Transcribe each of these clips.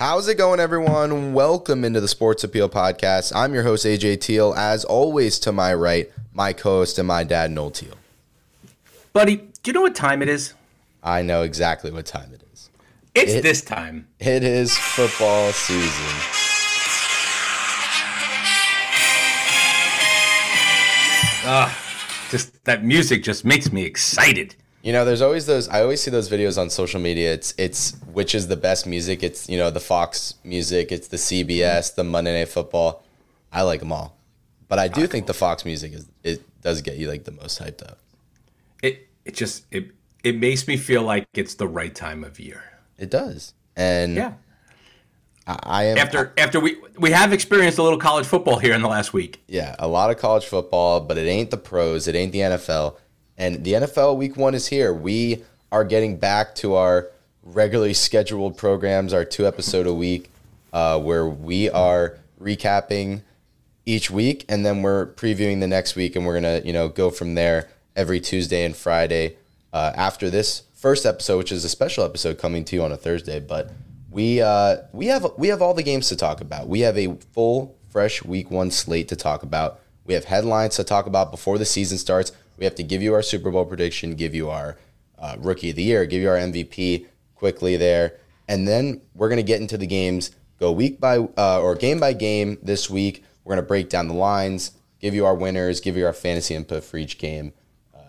How's it going, everyone? Welcome into the Sports Appeal Podcast. I'm your host, AJ Teal. As always, to my right, my co host and my dad, Noel Teal. Buddy, do you know what time it is? I know exactly what time it is. It's It- this time. It is football season. Ah, Just that music just makes me excited. You know, there's always those. I always see those videos on social media. It's it's which is the best music. It's you know the Fox music. It's the CBS, the Monday Night Football. I like them all, but I do think the Fox music is it does get you like the most hyped up. It it just it it makes me feel like it's the right time of year. It does, and Yeah. I, I am After after we we have experienced a little college football here in the last week. Yeah, a lot of college football, but it ain't the pros. It ain't the NFL. And the NFL week one is here. We are getting back to our regularly scheduled programs, our two episode a week, uh, where we are recapping each week and then we're previewing the next week and we're gonna, you know, go from there every Tuesday and Friday uh, after this first episode, which is a special episode coming to you on a Thursday. But we uh, we have we have all the games to talk about. We have a full, fresh week one slate to talk about. We have headlines to talk about before the season starts. We have to give you our Super Bowl prediction, give you our uh, rookie of the year, give you our MVP quickly there, and then we're gonna get into the games. Go week by uh, or game by game this week. We're gonna break down the lines, give you our winners, give you our fantasy input for each game, uh,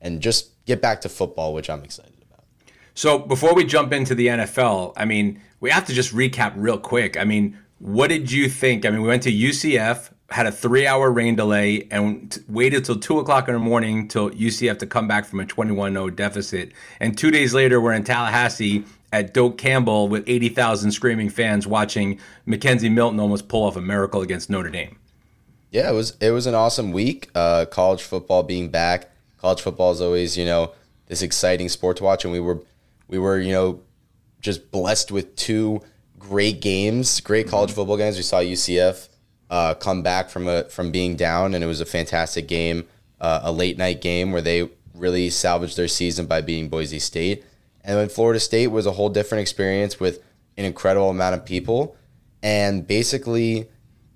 and just get back to football, which I'm excited about. So before we jump into the NFL, I mean, we have to just recap real quick. I mean, what did you think? I mean, we went to UCF, had a three-hour rain delay, and waited till two o'clock in the morning till UCF to come back from a 21-0 deficit. And two days later, we're in Tallahassee at Doak Campbell with 80,000 screaming fans watching McKenzie Milton almost pull off a miracle against Notre Dame. Yeah, it was it was an awesome week. Uh, college football being back. College football is always you know this exciting sport to watch, and we were we were you know just blessed with two great games, great college football games. We saw UCF uh, come back from a from being down, and it was a fantastic game, uh, a late night game where they really salvaged their season by beating Boise State. And then Florida State was a whole different experience with an incredible amount of people, and basically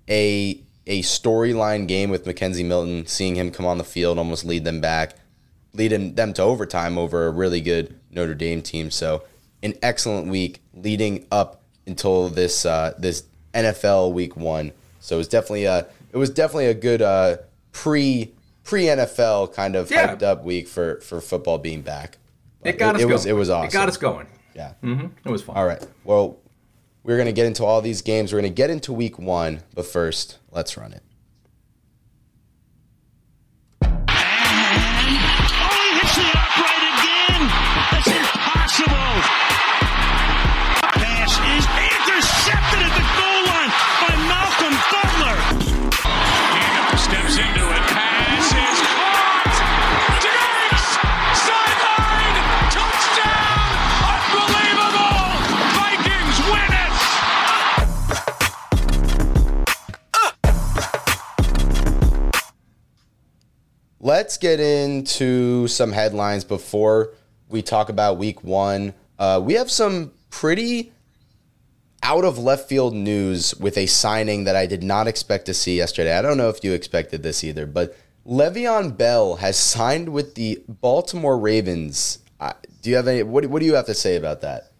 a a storyline game with McKenzie Milton, seeing him come on the field, almost lead them back, leading them to overtime over a really good Notre Dame team. So an excellent week leading up until this uh, this NFL Week One. So it was definitely a it was definitely a good uh, pre pre NFL kind of Yeah. hyped up week for for football being back. It got us it going. was it was awesome. It got us going. Yeah. It was fun. All right. Well, we're going to get into all these games. We're going to get into week one, but first, let's run it. Let's get into some headlines before we talk about week one. Uh, we have some pretty out of left field news with a signing that I did not expect to see yesterday. I don't know if you expected this either, but Le'Veon Bell has signed with the Baltimore Ravens. Uh, do you have any? What, what do you have to say about that?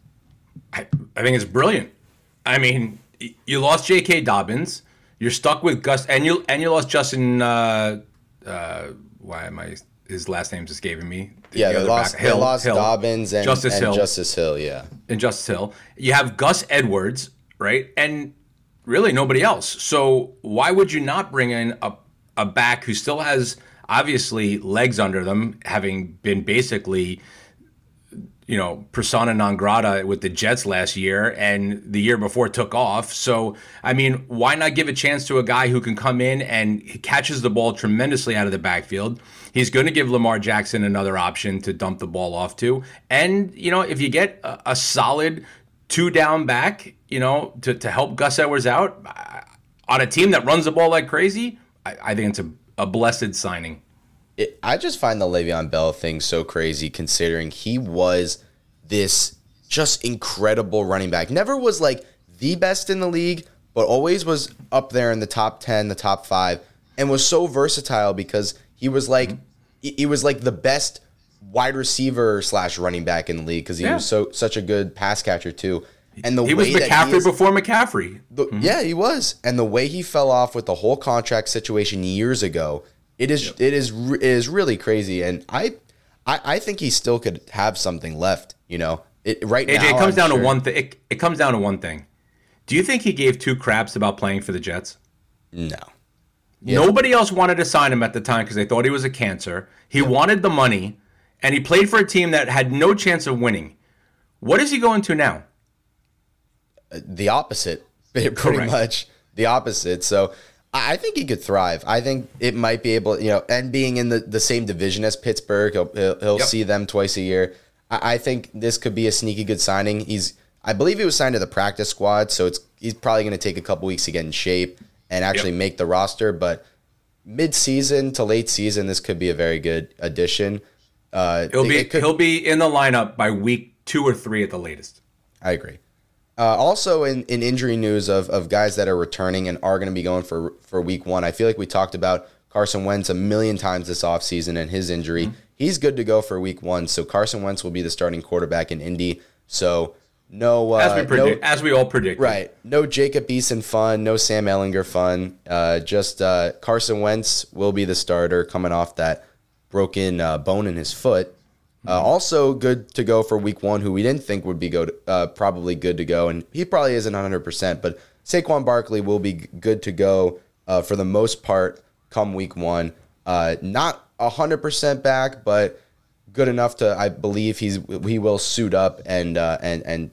I, I think it's brilliant. I mean, you lost J.K. Dobbins. You're stuck with Gus, and you and you lost Justin. Uh, uh, why am I? His last name's escaping me. The Yeah, they lost, back- they Hill- lost Hill. Dobbins and Justice and Hill Justice Hill. Yeah. and Justice Hill. You have Gus Edwards, right? And really nobody else. So why would you not bring in a, a back who still has obviously legs under them, having been basically, you know, persona non grata with the Jets last year and the year before took off. So, I mean, why not give a chance to a guy who can come in and he catches the ball tremendously out of the backfield? He's going to give Lamar Jackson another option to dump the ball off to. And, you know, if you get a, a solid two down back, you know, to, to help Gus Edwards out on a team that runs the ball like crazy, I, I think it's a, a blessed signing. It, I just find the Le'Veon Bell thing so crazy considering he was this just incredible running back. Never was like the best in the league, but always was up there in the top 10, the top 5 and was so versatile because he was like he he was like the best wide receiver slash running back in the league because he Yeah. was so such a good pass catcher too. And the He was way that McCaffrey he is- before McCaffrey. the, mm-hmm. Yeah, he was, and the way he fell off with the whole contract situation years ago, it is it is it is really crazy. And I, I I think he still could have something left. You know, it right AJ, now. it comes I'm down sure- to one thing. It, it comes down to one thing. Do you think he gave two craps about playing for the Jets? No, Nobody else wanted to sign him at the time because they thought he was a cancer. He wanted the money, and he played for a team that had no chance of winning. What is he going to now? Uh, the opposite, pretty Correct. much the opposite. So I think he could thrive. I think it might be able, you know, and being in the, the same division as Pittsburgh, he'll, he'll, he'll Yep. see them twice a year. I, I think this could be a sneaky good signing. He's, I believe he was signed to the practice squad, so it's he's probably going to take a couple weeks to get in shape and actually Yep. make the roster. But mid season to late season, this could be a very good addition. Uh, He'll be could- he'll be in the lineup by week two or three at the latest. I agree. Uh, also, in, in injury news of, of guys that are returning and are going to be going for for week one, I feel like we talked about Carson Wentz a million times this offseason and his injury. Mm-hmm. He's good to go for week one. So Carson Wentz will be the starting quarterback in Indy. So no, uh, As we no- predict, as we all predict. right, no Jacob Eason fun, no Sam Ehlinger fun. Uh, just uh, Carson Wentz will be the starter coming off that broken uh, bone in his foot. Uh, also good to go for week one, who we didn't think would be go to, uh, probably good to go, and he probably isn't 100%, but Saquon Barkley will be good to go uh, for the most part come week one. Uh, not 100% back, but good enough to, I believe he's he will suit up and uh, and and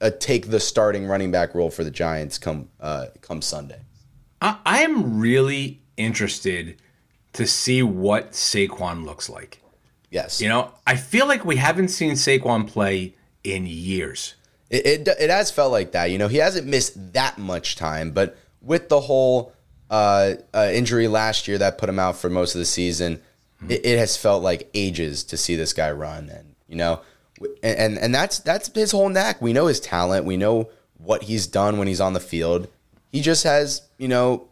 uh, take the starting running back role for the Giants come come Sunday. I am really interested to see what Saquon looks like. Yes, You know, I feel like we haven't seen Saquon play in years. It, it it has felt like that. You know, he hasn't missed that much time, but with the whole uh, uh, injury last year that put him out for most of the season, it, it has felt like ages to see this guy run. And you know, w- and and that's that's his whole knack. We know his talent. We know what he's done when he's on the field. He just has, you know,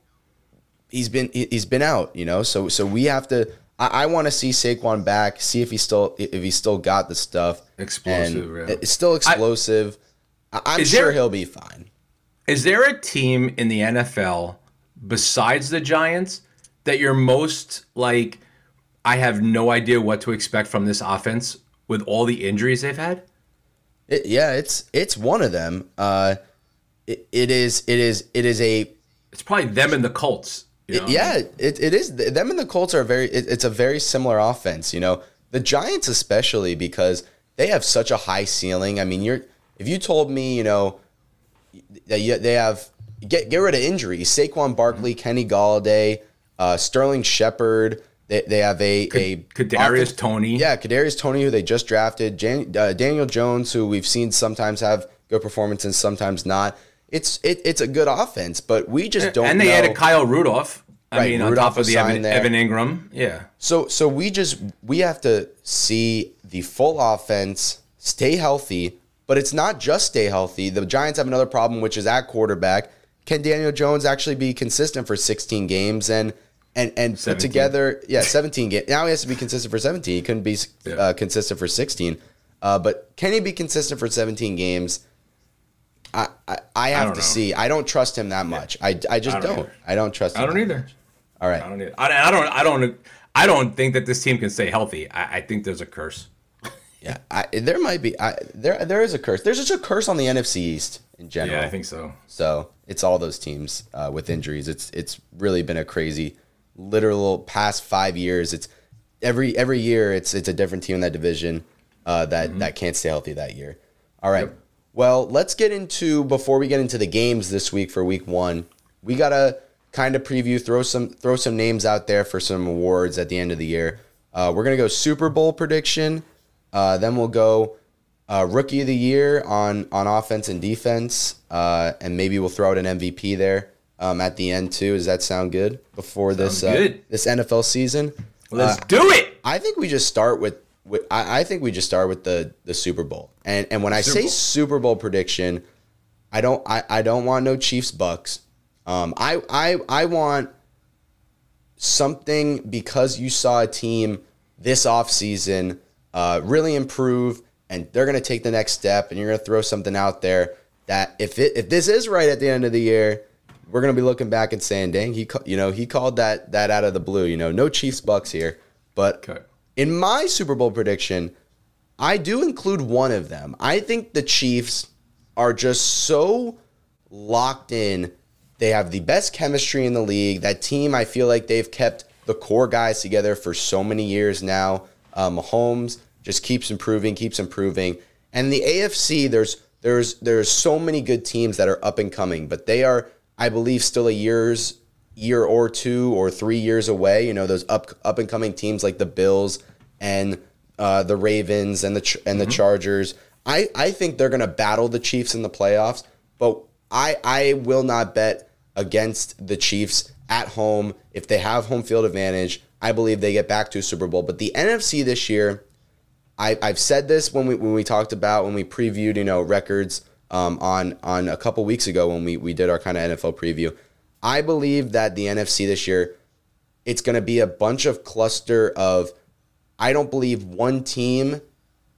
he's been he's been out. You know, so so we have to. I, I want to see Saquon back. See if he still if he still got the stuff. Explosive, yeah. It's still explosive. I, I'm sure there- he'll be fine. Is there a team in the NFL besides the Giants that you're most like, I have no idea what to expect from this offense with all the injuries they've had? It, yeah, it's it's one of them. Uh, it, it is it is it is a It's probably them and the Colts. You know? yeah. It, it is them and the Colts are very. It, it's a very similar offense. You know, the Giants especially because they have such a high ceiling. I mean, you're if you told me, you know, that you, they have get get rid of injuries, Saquon Barkley, Kenny Golladay, uh, Sterling Shepard. They, they have a a Kadarius Toney. Yeah, Kadarius Toney, who they just drafted, Jan, uh, Daniel Jones, who we've seen sometimes have good performances, sometimes not. It's it, it's a good offense, but we just don't. and they know. added Kyle Rudolph. I Right, mean, on Rudolph top of the Evan. Evan Engram. Yeah. So so we just we have to see the full offense stay healthy, but it's not just stay healthy. The Giants have another problem, which is at quarterback. Can Daniel Jones actually be consistent for 16 games and and and put together? Yeah, 17 games. Now he has to be consistent for 17. He couldn't be Yeah. uh, consistent for 16. Uh, but can he be consistent for 17 games? I, I, I have don't to know. see. I don't trust him that much. I, I just I don't don't. I don't trust him. I don't that either. much. All right. I don't either. I, I don't. I don't. I don't think that this team can stay healthy. I, I think there's a curse. Yeah, I, there might be. I, there, there is a curse. There's just a curse on the NFC East in general. Yeah, I think so. so. It's all those teams uh, with injuries. It's it's really been a crazy, literal past five years. It's every every year. It's it's a different team in that division uh, that that can't stay healthy that year. All right. Yep. Well, let's get into before we get into the games this week for week one. We gotta kind of preview, throw some throw some names out there for some awards at the end of the year. Uh, we're gonna go Super Bowl prediction. Uh, then we'll go uh, Rookie of the Year on on offense and defense, uh, and maybe we'll throw out an MVP there um, at the end too. Does that sound good before this uh, good. this NFL season? Let's Uh, do it. I think we just start with, with I, I think we just start with the the Super Bowl. And and when I Super say. Super Bowl prediction, I don't I, I don't want no Chiefs Bucks. Um, I I I want something because you saw a team this offseason uh, really improve and they're going to take the next step and you're going to throw something out there that if it if this is right at the end of the year we're going to be looking back and saying dang he you know he called that that out of the blue you know no Chiefs Bucks here but Okay. in my Super Bowl prediction I do include one of them I think the Chiefs are just so locked in. They have the best chemistry in the league. That team, I feel like they've kept the core guys together for so many years now. Um, Mahomes just keeps improving, keeps improving. And the AFC, there's there's there's so many good teams that are up and coming, but they are, I believe, still a years year or two or three years away. You know, those up up and coming teams like the Bills and uh, the Ravens and the Ch- and the Chargers. I, I think they're going to battle the Chiefs in the playoffs, but I I will not bet against the Chiefs at home if they have home field advantage. I believe they get back to a Super Bowl. But the NFC this year, I, I've said this when we when we talked about when we previewed you know records um, on on a couple weeks ago when we we did our kind of NFL preview. I believe that the NFC this year, it's going to be a bunch of cluster of. I don't believe one team,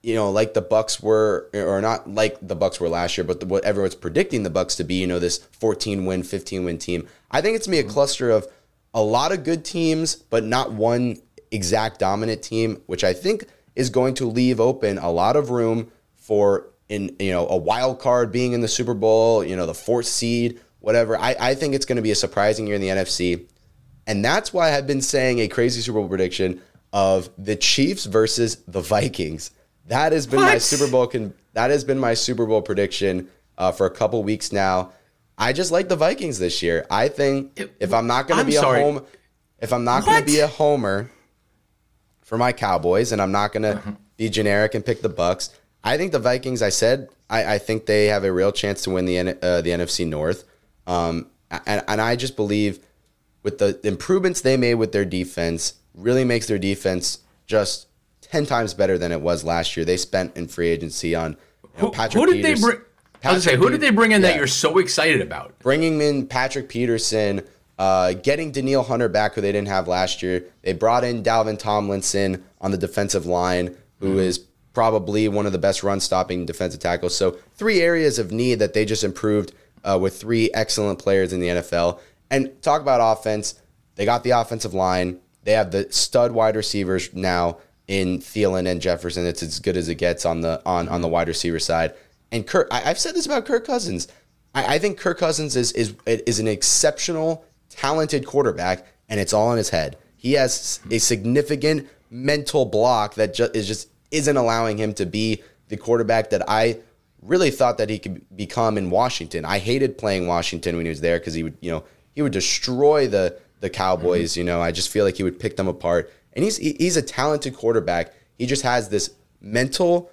you know, like the Bucks were, or not like the Bucks were last year, but the, what everyone's predicting the Bucks to be, you know, this 14 win, 15 win team. I think it's gonna be a cluster of a lot of good teams, but not one exact dominant team, which I think is going to leave open a lot of room for in you know a wild card being in the Super Bowl, you know, the fourth seed, whatever. I, I think it's going to be a surprising year in the NFC. And that's why I've been saying a crazy Super Bowl prediction of the Chiefs versus the Vikings. That has been my Super Bowl. Con- that has been my Super Bowl prediction uh, for a couple weeks now. I just like the Vikings this year. I think It- if I'm not going to be sorry. a home, if I'm not going to be a homer for my Cowboys, and I'm not going to Uh-huh. be generic and pick the Bucks, I think the Vikings. I said I, I think they have a real chance to win the uh, the NFC North, um, and and I just believe with the improvements they made with their defense, really makes their defense just ten times better than it was last year. They spent in free agency on you know, Who, Patrick who did Peters- they bring? I was say, Patrick who did they bring in yeah. that you're so excited about? bringing in Patrick Peterson, uh, getting Danielle Hunter back, who they didn't have last year. They brought in Dalvin Tomlinson on the defensive line, who is probably one of the best run stopping defensive tackles. So, three areas of need that they just improved uh, with three excellent players in the NFL. And talk about offense, they got the offensive line. They have the stud wide receivers now in Thielen and Jefferson. It's as good as it gets on the on on the wide receiver side. And Kirk, I, I've said this about Kirk Cousins. I, I think Kirk Cousins is is is an exceptional, talented quarterback, and it's all in his head. He has a significant mental block that is just isn't allowing him to be the quarterback that I really thought that he could become in Washington. I hated playing Washington when he was there because he would, you know, he would destroy the the Cowboys. Mm-hmm. You know, I just feel like he would pick them apart. And he's he's a talented quarterback. He just has this mental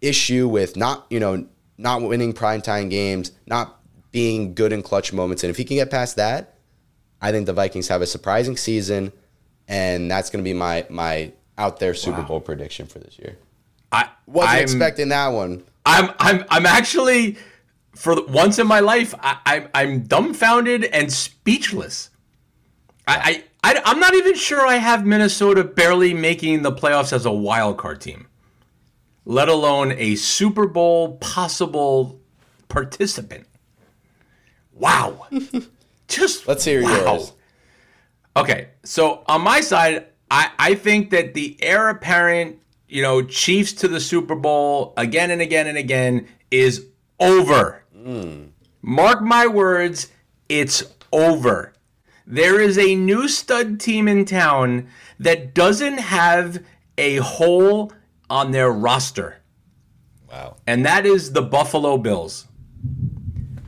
issue with not, you know, not winning primetime games, not being good in clutch moments. And if he can get past that, I think the Vikings have a surprising season, and that's going to be my my out there Super Bowl prediction for this year. I Wasn't I'm, expecting that one. I'm I'm I'm actually for once in my life I, I I'm dumbfounded and speechless. I, I I'm not even sure I have Minnesota barely making the playoffs as a wild card team, let alone a Super Bowl possible participant. Wow, just Let's hear wow. yours. Okay, so on my side, I, I think that the heir apparent, you know, Chiefs to the Super Bowl again and again and again is over. Hmm. Mark my words, it's over. There is a new stud team in town that doesn't have a hole on their roster, Wow. and that is the Buffalo Bills.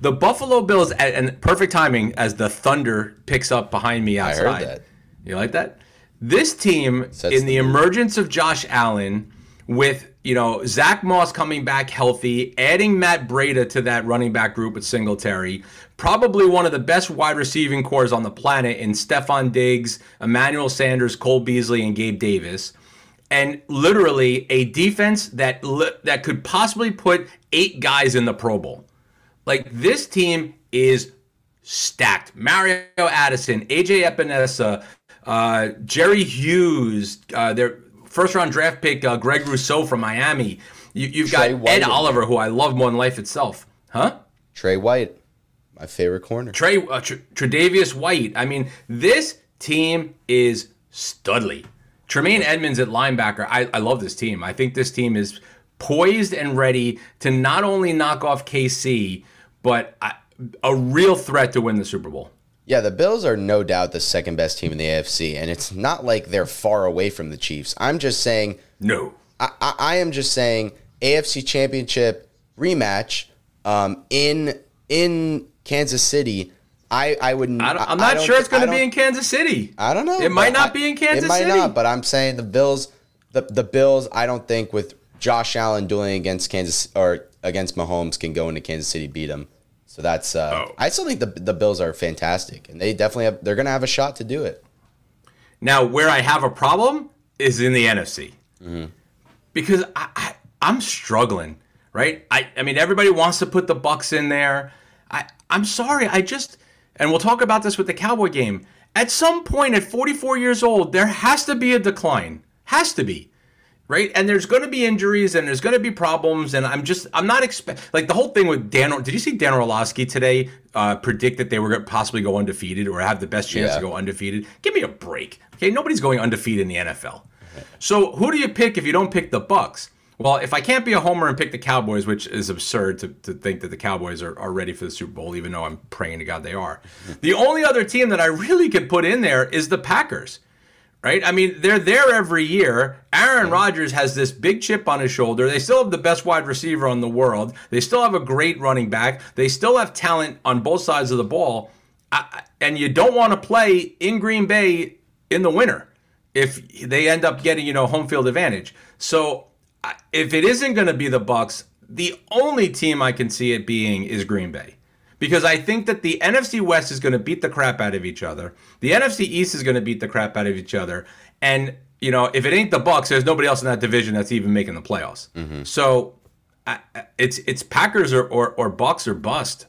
The Buffalo Bills, and- perfect timing as the thunder picks up behind me I outside. heard that. You like that? This team, Sets in the the emergence of Josh Allen, with you know Zach Moss coming back healthy, adding Matt Breida to that running back group with Singletary, probably one of the best wide receiving cores on the planet in Stefon Diggs, Emmanuel Sanders, Cole Beasley, and Gabe Davis, and literally a defense that that could possibly put eight guys in the Pro Bowl. Like this team is stacked. Mario Addison, AJ Epenesa, uh, Jerry Hughes, uh, their first round draft pick, uh, Greg Rousseau from Miami. You, have got White Ed Oliver, who I love more than life itself. Huh? Trey White, my favorite corner. Trey uh, Tr- Tre'Davious White. I mean, this team is studly. Tremaine Edmunds at linebacker. I, I love this team. I think this team is poised and ready to not only knock off KC, but a, a real threat to win the Super Bowl. Yeah, the Bills are no doubt the second best team in the AFC, and it's not like they're far away from the Chiefs. I'm just saying, No. I, I, I am just saying, AFC Championship rematch um, in in Kansas City. I I would. I I'm not sure it's going to be in Kansas City. I don't know. It might not I- be in Kansas City. It might City. not, but I'm saying the Bills, the the Bills. I don't think with Josh Allen dueling against Kansas or against Mahomes can go into Kansas City beat them. So that's. Uh, Oh. I still think the the Bills are fantastic, and they definitely have. They're going to have a shot to do it. Now, where I have a problem is in the NFC. Mm-hmm. Because I, I, I'm struggling, right? I, I mean, everybody wants to put the Bucks in there. I, I'm sorry. I just, and we'll talk about this with the Cowboy game. At some point, at 44 years old, there has to be a decline. Has to be. Right, and there's going to be injuries, and there's going to be problems, and I'm just, I'm not expect like the whole thing with Dan. Did you see Dan Orlovsky today uh, predict that they were going to possibly go undefeated or have the best chance Yeah. to go undefeated? Give me a break. Okay, nobody's going undefeated in the NFL. So who do you pick if you don't pick the Bucks? Well, if I can't be a homer and pick the Cowboys, which is absurd to, to think that the Cowboys are, are ready for the Super Bowl, even though I'm praying to God they are. The only other team that I really could put in there is the Packers. Right? I mean, they're there every year. Aaron Rodgers has this big chip on his shoulder. They still have the best wide receiver in the world. They still have a great running back. They still have talent on both sides of the ball. I, and you don't want to play in Green Bay in the winter if they end up getting you know home field advantage. So if it isn't going to be the Bucks, the only team I can see it being is Green Bay. Because I think that the NFC West is going to beat the crap out of each other. The NFC East is going to beat the crap out of each other. And you know, if it ain't the Bucks, there's nobody else in that division that's even making the playoffs. Mm-hmm. So I, it's it's Packers or, or or Bucks or bust.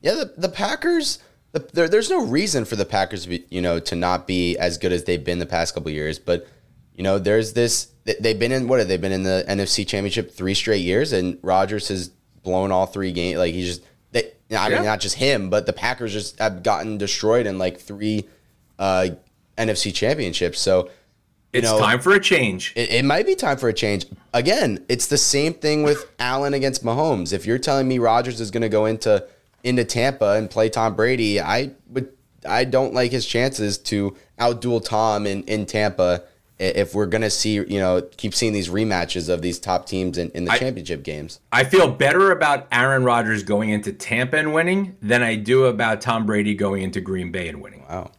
Yeah, the, the Packers. The, there, there's no reason for the Packers, you know, to not be as good as they've been the past couple years. But you know, there's this. they- They've been in what have they been in the NFC Championship three straight years, and Rodgers has blown all three games. Like he just, they, I Yeah. mean, not just him, but the Packers just have gotten destroyed in like three uh, NFC Championships. So It's know, time for a change. it, it might be time for a change. Again, it's the same thing with Allen against Mahomes. If you're telling me Rodgers is going to go into into Tampa and play Tom Brady, I would I don't like his chances to outduel Tom in, in Tampa if we're going to see, you know, keep seeing these rematches of these top teams in, in the I- championship games. I feel better about Aaron Rodgers going into Tampa and winning than I do about Tom Brady going into Green Bay and winning. Wow.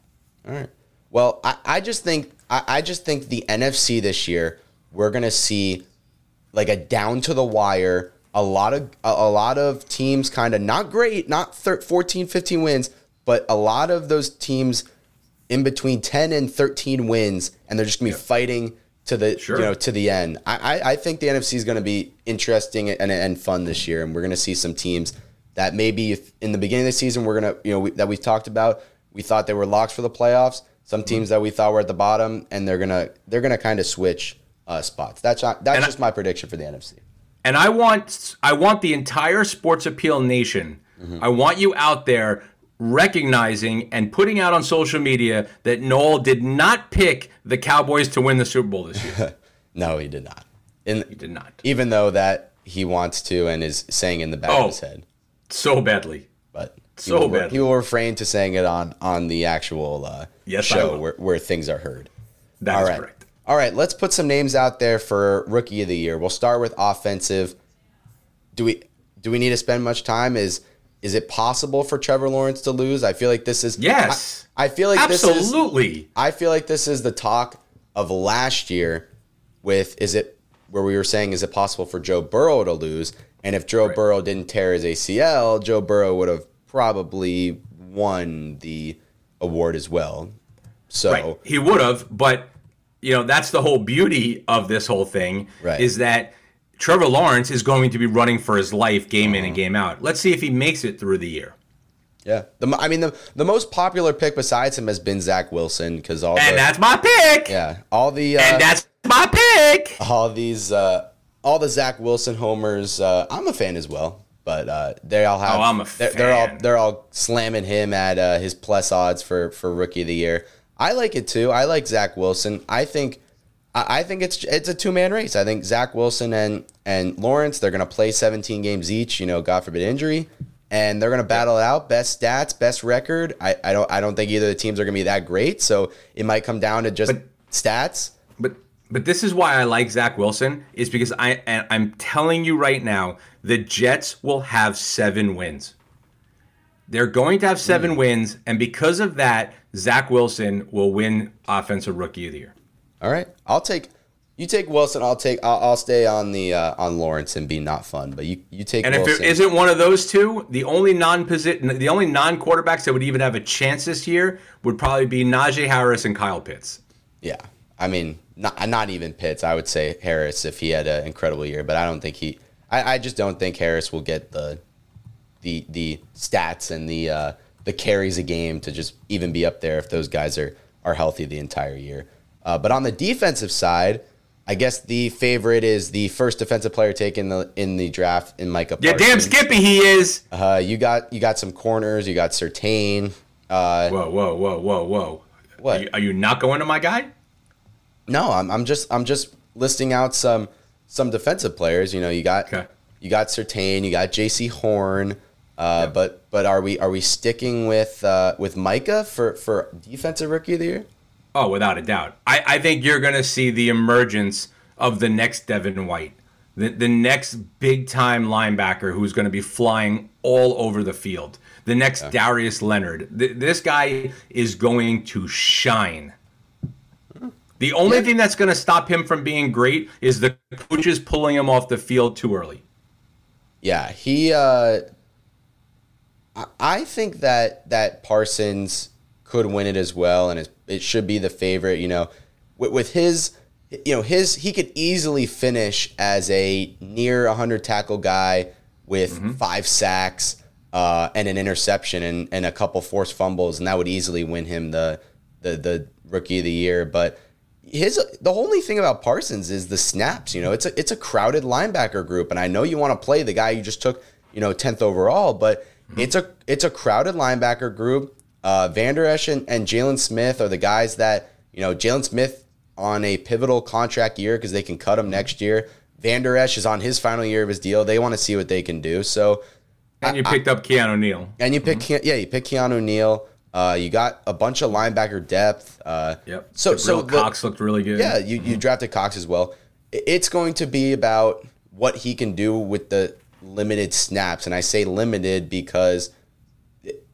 All right. Well, I, I just think I, I just think the NFC this year we're gonna see like a down to the wire. A lot of a, a lot of teams kind of not great, not thir- 14, 15 wins, but a lot of those teams in between 10 and 13 wins, and they're just gonna be fighting to the Sure. you know to the end. I, I, I think the NFC is gonna be interesting and, and fun this year, and we're gonna see some teams that maybe if in the beginning of the season we're gonna you know we, that we've talked about we thought they were locks for the playoffs some Mm-hmm. teams that we thought were at the bottom and they're gonna they're gonna kind of switch uh, spots that's not, that's And I- just my prediction for the NFC And I want I want the entire sports appeal nation. Mm-hmm. I want you out there recognizing and putting out on social media that Noel did not pick the Cowboys to win the Super Bowl this year. no he did not in, he did not. even though that he wants to and is saying in the back Oh. of his head So badly. but he So will, badly. he will refrain to saying it on on the actual uh, Yes, show where, where things are heard That All is right. correct. All right, let's put some names out there for rookie of the year. We'll start with offensive. Do we do we need to spend much time? Is is it possible for Trevor Lawrence to lose? I feel like this is Yes. I, I feel like this is Absolutely. I feel like this is the talk of last year with is it where we were saying is it possible for Joe Burrow to lose? And if Joe Right. Burrow didn't tear his ACL, Joe Burrow would have probably won the award as well. So Right. He would have, but you know, that's the whole beauty of this whole thing Right. is that Trevor Lawrence is going to be running for his life game in and game out. Let's see if he makes it through the year. Yeah. The, I mean, the, the most popular pick besides him has been Zach Wilson because all And the, that's my pick. yeah, all the uh, And that's my pick. all these uh, all the Zach Wilson homers. Uh, I'm a fan as well, but uh, they all have. Oh, I'm a they're, they're all they're all slamming him at uh, his plus odds for for rookie of the year. I like it too. I like Zach Wilson. I think. I think it's it's a two man race. I think Zach Wilson and and Lawrence they're gonna play 17 games each. You know, God forbid injury, and they're gonna battle it out. Best stats, best record. I, I don't I don't think either of the teams are gonna be that great. So it might come down to just But- stats. But but this is why I like Zach Wilson is because I and I'm telling you right now, the Jets will have seven wins. They're going to have seven hmm. wins, and because of that, Zach Wilson will win Offensive Rookie of the Year. All right, I'll take you take Wilson. I'll take I'll, I'll stay on the uh, on Lawrence and be not fun. But you you take And if it isn't one of those two, the only non-position, the only non-quarterbacks that would even have a chance this year would probably be Najee Harris and Kyle Pitts. yeah, I mean not not even Pitts. I would say Harris if he had an incredible year, but I don't think he. I, I just don't think Harris will get the the the stats and the uh, the carries a game to just even be up there if those guys are are healthy the entire year. Uh, but on the defensive side. I guess the favorite is the first defensive player taken in the in the draft in Micah. Yeah, damn Skippy he is. Uh, you got you got some corners. You got Surtain. Uh, Whoa, whoa, whoa, whoa, whoa. What? Are you, are you not going to my guy? no, I'm, I'm just I'm just listing out some some defensive players. You know, you got Okay. you got Surtain. You got Jaycee Horn. Uh, But but are we are we sticking with uh, with Micah for for defensive rookie of the year? Oh, without a doubt. I, I think you're going to see the emergence of the next Devin White, the, the next big time linebacker who's going to be flying all over the field, the next Darius Leonard. Th- this guy is going to shine. The only thing that's going to stop him from being great is the coaches pulling him off the field too early. Yeah, he. Uh, I- I think that that Parsons could win it as well, and it, it should be the favorite. You know, with, with his, you know, his he could easily finish as a near 100 tackle guy with five sacks uh, and an interception and, and a couple forced fumbles, and that would easily win him the the the rookie of the year. But his the only thing about Parsons is the snaps. You know, it's a it's a crowded linebacker group, and I know you want to play the guy you just took, you know, tenth overall, but it's a it's a crowded linebacker group. Uh, Vander Esch and, and Jaylon Smith are the guys that you know. Jaylon Smith on a pivotal contract year because they can cut him next year. Vander Esch is on his final year of his deal. They want to see what they can do. So And you picked up Keanu Neal. and you pick Ke- yeah, you pick Keanu Neal. Uh, you got a bunch of linebacker depth. Uh, Yep. So so the- Cox looked really good. yeah, you, you drafted Cox as well. It's going to be about what he can do with the limited snaps, and I say limited because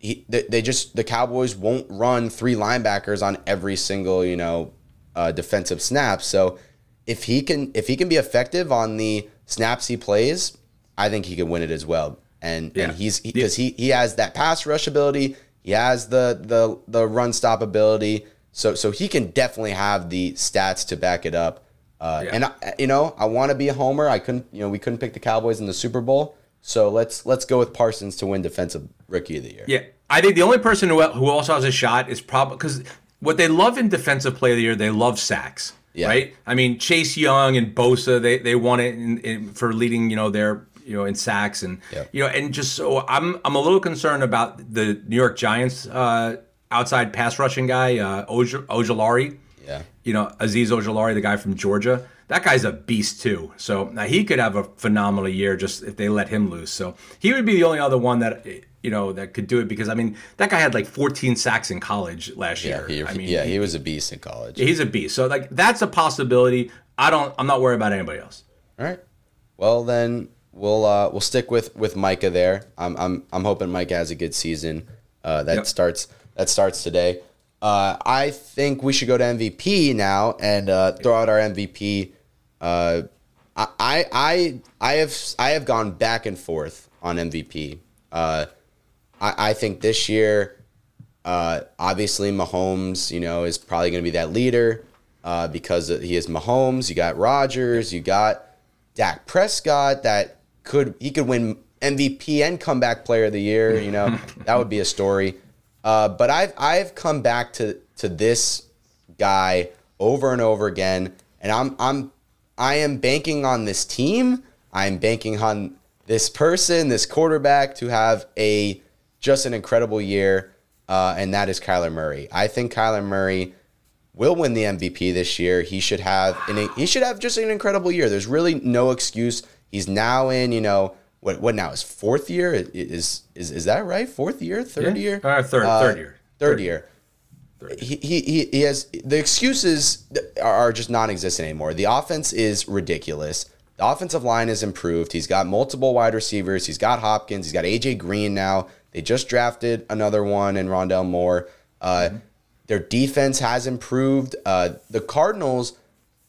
he they, they just the Cowboys won't run three linebackers on every single you know uh, defensive snap. So if he can if he can be effective on the snaps he plays, I think he can win it as well. And Yeah. and he's because he, he has that pass rush ability, he has the the the run stop ability. So so he can definitely have the stats to back it up. Uh, Yeah. And I, you know, I want to be a homer. I couldn't, you know, we couldn't pick the Cowboys in the Super Bowl. So let's let's go with Parsons to win Defensive Rookie of the Year. Yeah, I think the only person who who also has a shot is probably because what they love in defensive play of the year, they love sacks. Yeah. Right. I mean, Chase Young and Bosa, they they won it in, in, for leading, you know, their you know in sacks and Yep. you know, and just so I'm I'm a little concerned about the New York Giants uh, outside pass rushing guy uh, Oj- Ojulari. Yeah. You know, Azeez Ojulari, the guy from Georgia. That guy's a beast too. So now he could have a phenomenal year just if they let him loose. So he would be the only other one that you know that could do it because I mean that guy had like 14 sacks in college last Yeah, year. he, I mean, yeah, he was a beast in college. he's a beast. So like that's a possibility. I don't. I'm not worried about anybody else. All right. Well, then we'll uh, we'll stick with with Micah there. I'm I'm I'm hoping Micah has a good season. Uh, that Yep. starts that starts today. Uh, I think we should go to MVP now and uh, throw out our MVP. Uh, I I I I have I have gone back and forth on MVP. Uh, I I think this year, uh, obviously Mahomes, you know, is probably going to be that leader uh, because he is Mahomes. You got Rodgers. You got Dak Prescott that could he could win MVP and comeback player of the year. You know that would be a story. Uh, but I've I've come back to to this guy over and over again, and I'm I'm I am banking on this team. I'm banking on this person, this quarterback, to have a just an incredible year, uh, and that is Kyler Murray. I think Kyler Murray will win the MVP this year. He should have an, he should have just an incredible year. There's really no excuse. He's now in, you know, what what now? His fourth year is is is that right? Fourth year, third Yeah. year, Uh, third- third year. third, Third year. He, he, he, he has the excuses are are just non-existent anymore. The offense is ridiculous. The offensive line is improved. He's got multiple wide receivers. He's got Hopkins. He's got AJ Green now. They just drafted another one in Rondale Moore. Uh, Their defense has improved. Uh, the Cardinals,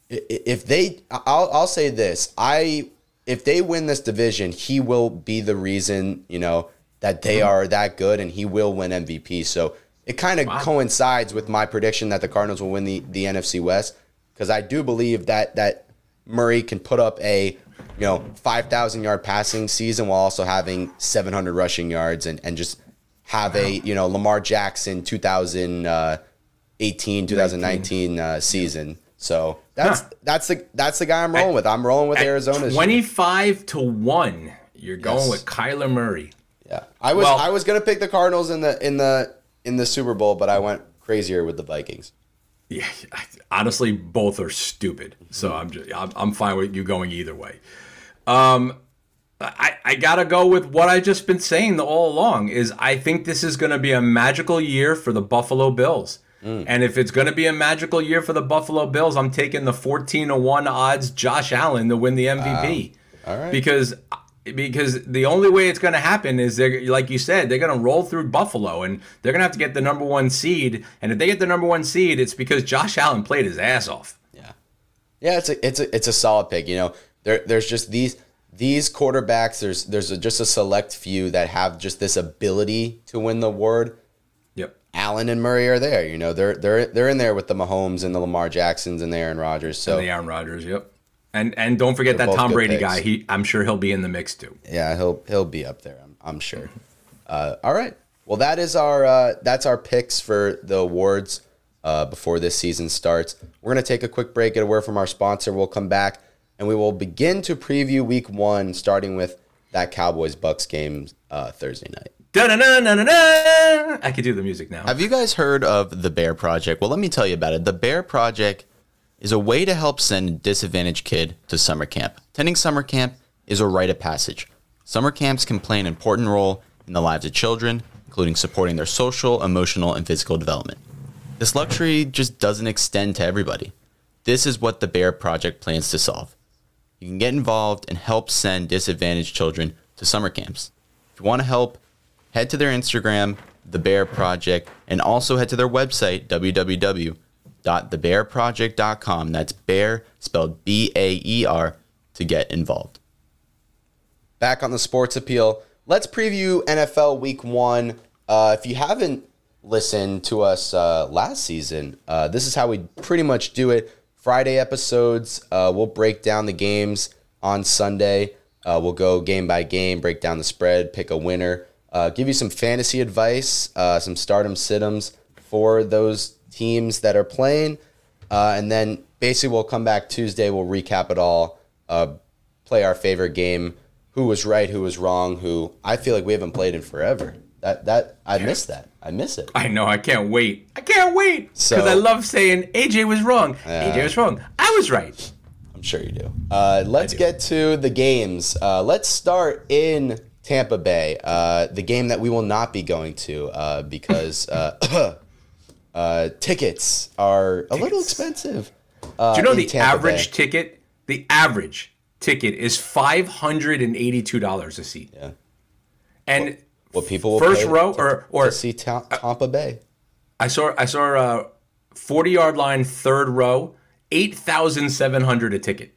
if they, I'll, I'll say this: I, if they win this division, he will be the reason, you know, that they are that good, and he will win MVP. So it kind of coincides with my prediction that the Cardinals will win the the NFC West because I do believe that that Murray can put up a you know 5,000 yard passing season while also having 700 rushing yards and, and just have a you know Lamar Jackson 2018 2019 uh, season. So that's Huh. that's the that's the guy I'm rolling with. I'm rolling with Arizona. Twenty-five to one. You're going Yes. with Kyler Murray. Yeah, I was Well- I was gonna pick the Cardinals in the in the in the Super Bowl, but I went crazier with the Vikings. Yeah, I- honestly, both are stupid. So I'm just, I'm, I'm fine with you going either way. Um, I, I gotta go with what I just been saying all along. Is I think this is going to be a magical year for the Buffalo Bills. And if it's going to be a magical year for the Buffalo Bills, I'm taking the 14 to 1 odds Josh Allen to win the MVP. All right. Because because the only way it's going to happen is they're like you said they're going to roll through Buffalo and they're going to have to get the number 1 seed and if they get the number 1 seed it's because Josh Allen played his ass off. Yeah, yeah, it's a it's a it's a solid pick. You know, there there's just these these quarterbacks. There's there's a, just a select few that have just this ability to win the award. Yep. Allen and Murray are there. You know, they're they're they're in there with the Mahomes and the Lamar Jacksons and the Aaron Rodgers. So And the Aaron Rodgers, yep. And and don't forget They're that Tom Brady picks. guy. He I'm sure he'll be in the mix too. yeah, he'll he'll be up there. I'm I'm sure. Uh, all right. Well, that is our uh, that's our picks for the awards uh, before this season starts. We're gonna take a quick break, get a word from our sponsor. We'll come back and we will begin to preview Week One, starting with that Cowboys Bucks game uh, Thursday night. Da-na-na-na-na-na. I could do the music now. Have you guys heard of the Baer Project? Well, let me tell you about it. The Baer Project is a way to help send a disadvantaged kid to summer camp. Attending summer camp is a rite of passage. Summer camps can play an important role in the lives of children, including supporting their social, emotional, and physical development. This luxury just doesn't extend to everybody. This is what the Baer Project plans to solve. You can get involved and help send disadvantaged children to summer camps. If you want to help, head to their Instagram, The Baer Project, and also head to their website, www.thebaerproject.com. That's bear, spelled B A E R, to get involved. back on the sports appeal. Let's preview NFL Week One. Uh, if you haven't listened to us uh, last season, uh, this is how we pretty much do it. Friday episodes, uh, we'll break down the games on Sunday. Uh, we'll go game by game, break down the spread, pick a winner, uh, give you some fantasy advice, some stardom situms for those teams that are playing, uh, and then basically we'll come back Tuesday. We'll recap it all, uh, play our favorite game, who was right, who was wrong, who I feel like we haven't played in forever. That that I miss that. I miss it. I know. I can't wait. I can't wait because So- I love saying AJ was wrong. AJ was wrong. I was right. I'm sure you do. Uh, let's get to the games. Uh, let's start in Tampa Bay, uh, the game that we will not be going to uh, because uh, uh, tickets are a little expensive. Uh, Do you know the Tampa average Bay. ticket? The average ticket is five hundred and eighty-two dollars a seat. Yeah. And What people will first row to, or or to see Ta- Tampa Bay. I saw I saw a forty yard line third row, eight thousand seven hundred a ticket.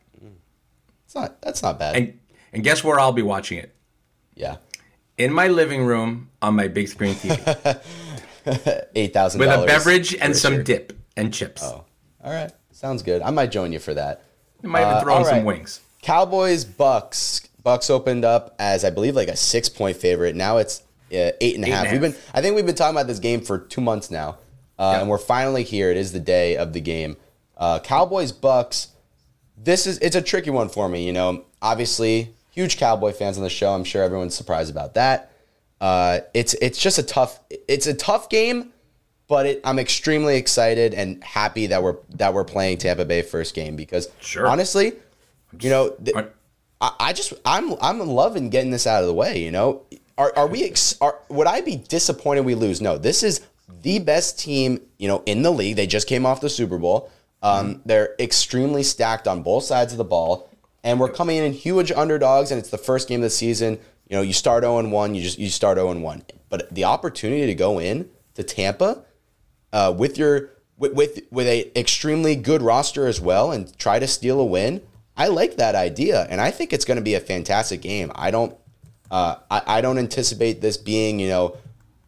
It's not. That's not bad. And and guess where I'll be watching it? yeah, In my living room on my big screen TV eight thousand with a beverage and some dip and chips. Oh, all right. Sounds good. I might join you for that. I might even Uh, throw in all some wings. Cowboys Bucks. Bucks opened up as I believe like a six point favorite. Now it's uh, eight and a Eight and half. We've been I think we've been talking about this game for two months now, uh, Yeah. and we're finally here. It is the day of the game. Uh, Cowboys Bucks. This is it's a tricky one for me. You know, obviously huge Cowboy fans on the show. I'm sure everyone's surprised about that. Uh, it's it's just a tough it's a tough game, but it, I'm extremely excited and happy that we're that we're playing Tampa Bay first game because Sure. honestly, you know, th- I, I just I'm I'm loving getting this out of the way. You know, are are we ex- are would I be disappointed we lose? No, this is the best team you know in the league. They just came off the Super Bowl. Um, They're extremely stacked on both sides of the ball, and we're coming in huge underdogs. And it's the first game of the season. You know, you start 0 1, you just you start 0 1. But the opportunity to go in to Tampa uh, with your with, with with a extremely good roster as well and try to steal a win. I like that idea, and I think it's going to be a fantastic game. I don't uh, I, I don't anticipate this being you know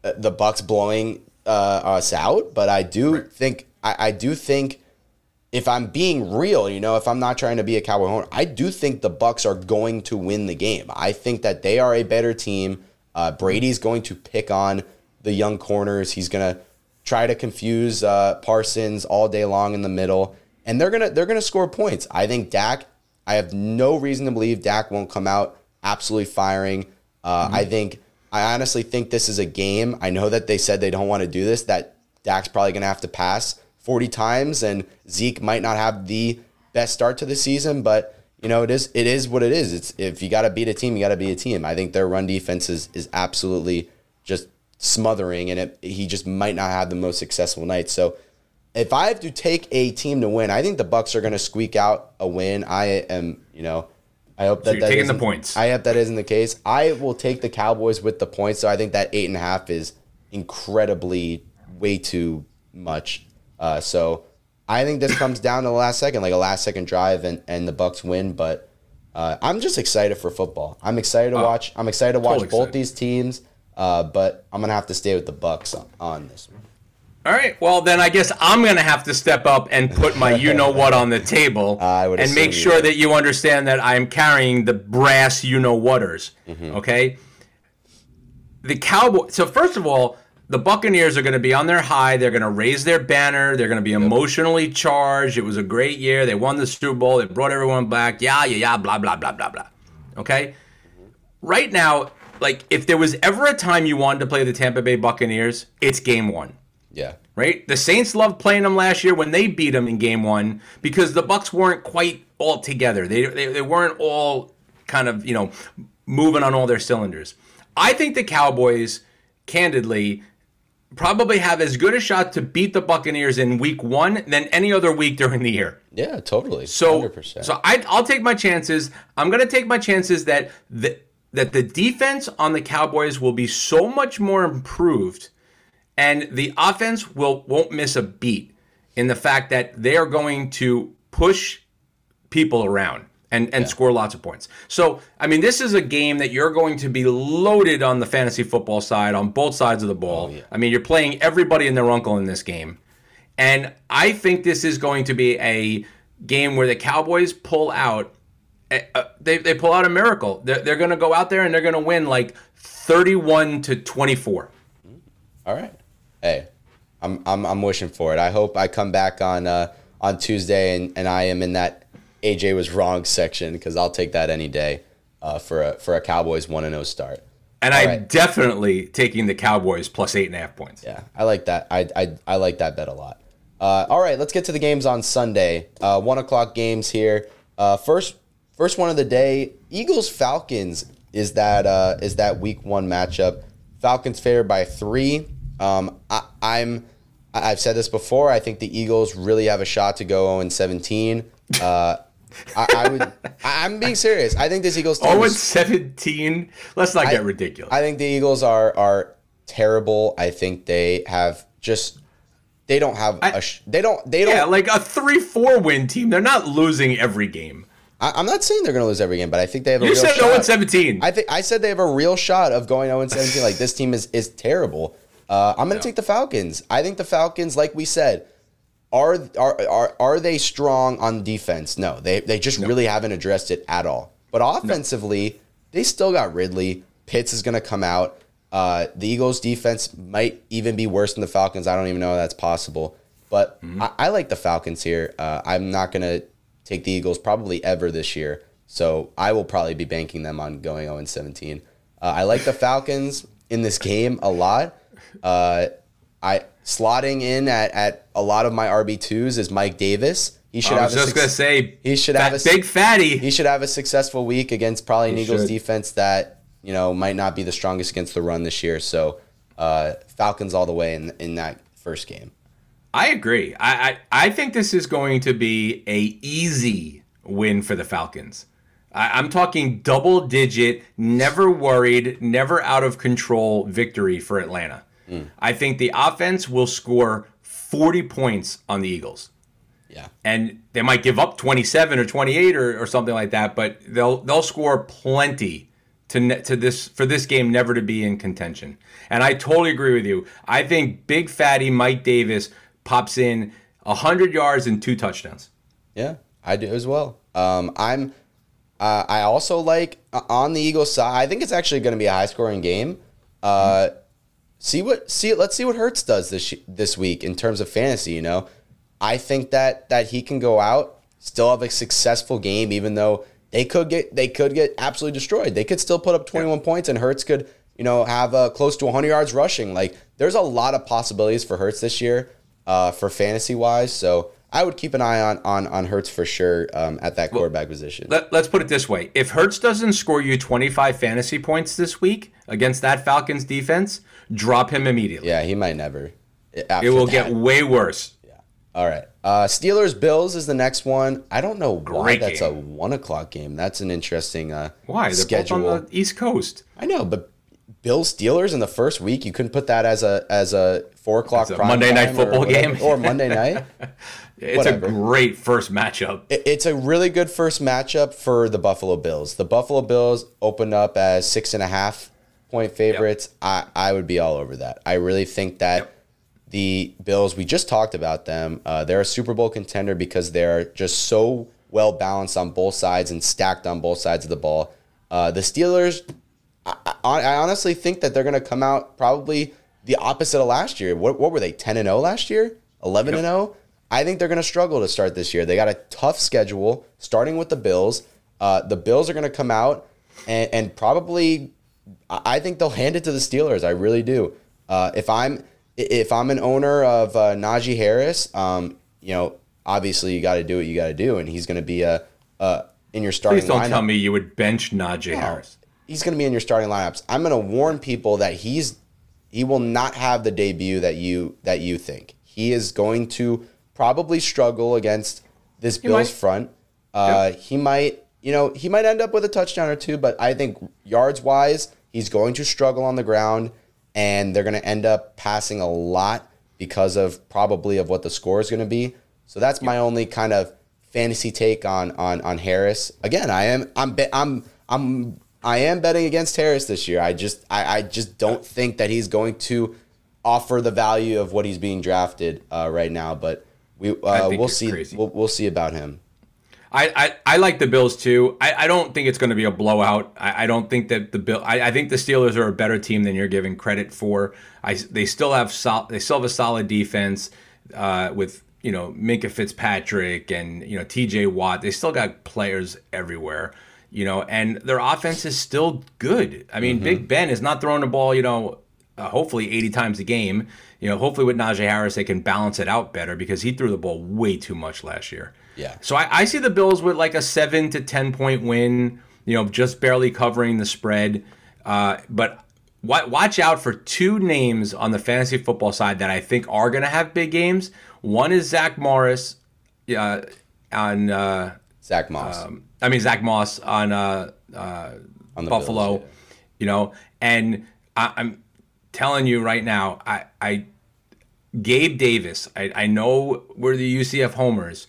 uh, the Bucks blowing uh, us out, but I do think I, I do think if I'm being real, you know, if I'm not trying to be a cowboy owner, I do think the Bucks are going to win the game. I think that they are a better team. Uh, Brady's going to pick on the young corners. He's going to try to confuse uh, Parsons all day long in the middle, and they're gonna they're gonna score points. I think Dak. I have no reason to believe Dak won't come out absolutely firing. Uh, I think I honestly think this is a game. I know that they said they don't want to do this. That Dak's probably gonna have to pass 40 times, and Zeke might not have the best start to the season, but you know it is it is what it is. It's if you got to beat a team, you got to beat a team. I think their run defense is is absolutely just smothering, and it, he just might not have the most successful night. So if I have to take a team to win, I think the Bucks are going to squeak out a win. I am, you know, I hope that you're that taking the points. I hope that isn't the case. I will take the Cowboys with the points. So I think that eight and a half is incredibly way too much. Uh, so I think this comes down to the last second, like a last second drive, and and the Bucks win. But uh, I'm just excited for football. I'm excited to watch. I'm excited to watch totally both excited. these teams. Uh, but I'm gonna have to stay with the Bucks on, on this one. All right. Well, then I guess I'm going to have to step up and put my you know what on the table and make you sure that you understand that I'm carrying the brass you know whaters. Mm-hmm. Okay? The Cowboy So first of all, the Buccaneers are going to be on their high. They're going to raise their banner. They're going to be emotionally charged. It was a great year. They won the Super Bowl. They brought everyone back. Yeah, yeah, yeah, blah blah blah blah blah. Okay? Right now, like if there was ever a time you wanted to play the Tampa Bay Buccaneers, it's game 1 Yeah. right? The Saints loved playing them last year when they beat them in game one because the Bucks weren't quite all together. They, they, they weren't all kind of, you know, moving on all their cylinders. I think the Cowboys, candidly, probably have as good a shot to beat the Buccaneers in week one than any other week during the year. Yeah, totally. So, 100%. so I, I'll take my chances. I'm going to take my chances that the that the defense on the Cowboys will be so much more improved, and the offense will won't miss a beat in the fact that they are going to push people around and, and score lots of points. So, I mean, this is a game that you're going to be loaded on the fantasy football side on both sides of the ball. I mean, you're playing everybody and their uncle in this game. And I think this is going to be a game where the Cowboys pull out. eh, Uh, they, they pull out a miracle. They're, they're going to go out there and they're going to win like 31 to 24. All right. Hey, I'm I'm I'm wishing for it. I hope I come back on uh, on Tuesday and, and I am in that AJ was wrong section because I'll take that any day uh, for a for a Cowboys one and zero start. And All I'm right. definitely taking the Cowboys plus eight and a half points. Yeah, I like that. I I, I like that bet a lot. Uh, all right, let's get to the games on Sunday. Uh, one o'clock games here. Uh, first first one of the day. Eagles Falcons is that uh, is that week one matchup. Falcons favored by three. Um, I, I'm I- I've said this before. I think the Eagles really have a shot to go 0 and 17. I, I would. I- I'm being serious. I think this Eagles team. 0 and is- 17. Let's not get ridiculous. I think the Eagles are are terrible. I think they have just they don't have a sh- they don't they don't. yeah, like a 3 4 win team. They're not losing every game. I, I'm not saying they're going to lose every game, but I think they have a You real said shot. 0 17. I think I said they have a real shot of going 0 17. like this team is is terrible. Uh, I'm going to take the Falcons. I think the Falcons, like we said, are are are, are they strong on defense? No, they they just really haven't addressed it at all. But offensively, they still got Ridley. Pitts is going to come out. Uh, the Eagles' defense might even be worse than the Falcons. I don't even know if that's possible. But I, I like the Falcons here. Uh, I'm not going to take the Eagles probably ever this year. So I will probably be banking them on going 0 17. Uh, I like the Falcons in this game a lot. Uh, I slotting in at, at a lot of my RB twos is Mike Davis. He should I have was a just suc- gonna say he should have a s- big fatty. he should have a successful week against probably an He Eagles should. defense that you know might not be the strongest against the run this year. So uh, Falcons all the way in in that first game. I agree. I, I I think this is going to be a easy win for the Falcons. I, I'm talking double digit, never worried, never out of control victory for Atlanta. I think the offense will score 40 points on the Eagles. Yeah, and they might give up 27 or 28 or, or something like that, but they'll they'll score plenty to ne- to this for this game never to be in contention. And I totally agree with you. I think big fatty Mike Davis pops in 100 yards and two touchdowns. yeah, I do as well. Um, I'm. Uh, I also like uh, on the Eagles side. I think it's actually going to be a high scoring game. Uh, see what see let's see what Hurts does this this week in terms of fantasy. You know, I think that that he can go out still have a successful game, even though they could get they could get absolutely destroyed. They could still put up 21 points, and Hurts could you know have uh, close to 100 yards rushing. Like there's a lot of possibilities for Hurts this year uh, for fantasy wise. So I would keep an eye on on on Hurts for sure um, at that quarterback position. Let, let's put it this way: if Hurts doesn't score you 25 fantasy points this week against that Falcons defense, drop him immediately. yeah, he might never. It will get way worse. Yeah. All right. Uh, Steelers Bills is the next one. I don't know why Great that's game. a one o'clock game. That's an interesting uh, Why? They're schedule. both on the East Coast. I know, but Bills Steelers in the first week, you couldn't put that as a as a four o'clock a Monday night football or whatever- game. or Monday night. It's Whatever. a great first matchup. It- It's a really good first matchup for the Buffalo Bills. The Buffalo Bills opened up as six and a half point favorites. I, I would be all over that. I really think that Yep. the Bills, we just talked about them. Uh, they're a Super Bowl contender because they're just so well balanced on both sides and stacked on both sides of the ball. Uh, the Steelers, I, I, I honestly think that they're going to come out probably the opposite of last year. What, what were they, 10 and 0 last year? 11 and 0? I think they're going to struggle to start this year. They got a tough schedule, starting with the Bills. Uh, the Bills are going to come out and, and probably, I I think they'll hand it to the Steelers. I really do. Uh, if I'm if I'm an owner of uh, Najee Harris, um, you know, obviously you got to do what you got to do, and he's going to be a, a in your starting Please don't lineup. tell me you would bench Najee Harris. He's going to be in your starting lineups. I'm going to warn people that he's he will not have the debut that you that you think. He is going to probably struggle against this Bills might. front. Uh, He might, you know, he might end up with a touchdown or two, but I think yards wise, he's going to struggle on the ground, and they're going to end up passing a lot because of probably of what the score is going to be. So that's my only kind of fantasy take on on on Harris. Again, I am I'm be, I'm I'm I am betting against Harris this year. I just I, I just don't think that he's going to offer the value of what he's being drafted uh, right now. But we uh, we'll see we'll, we'll see about him. I, I, I like the Bills too. I, I don't think it's going to be a blowout. I, I don't think that the Bill. I, I think the Steelers are a better team than you're giving credit for. I they still have sol- they still have a solid defense uh, with you know Minkah Fitzpatrick and you know T.J. Watt. They still got players everywhere. You know, and their offense is still good. I mean, Big Ben is not throwing the ball. You know, uh, hopefully 80 times a game. You know, hopefully with Najee Harris they can balance it out better because he threw the ball way too much last year. Yeah. So I, I see the Bills with like a seven to ten point win. You know, just barely covering the spread. Uh, but wa- watch out for two names on the fantasy football side that I think are going to have big games. One is Zach Morris uh, on. Uh, Zach Moss. um, I mean Zach Moss on uh, uh, On the Buffalo, Bills, you know, and I, I'm telling you right now, I, I Gabe Davis, I, I know we're the UCF homers,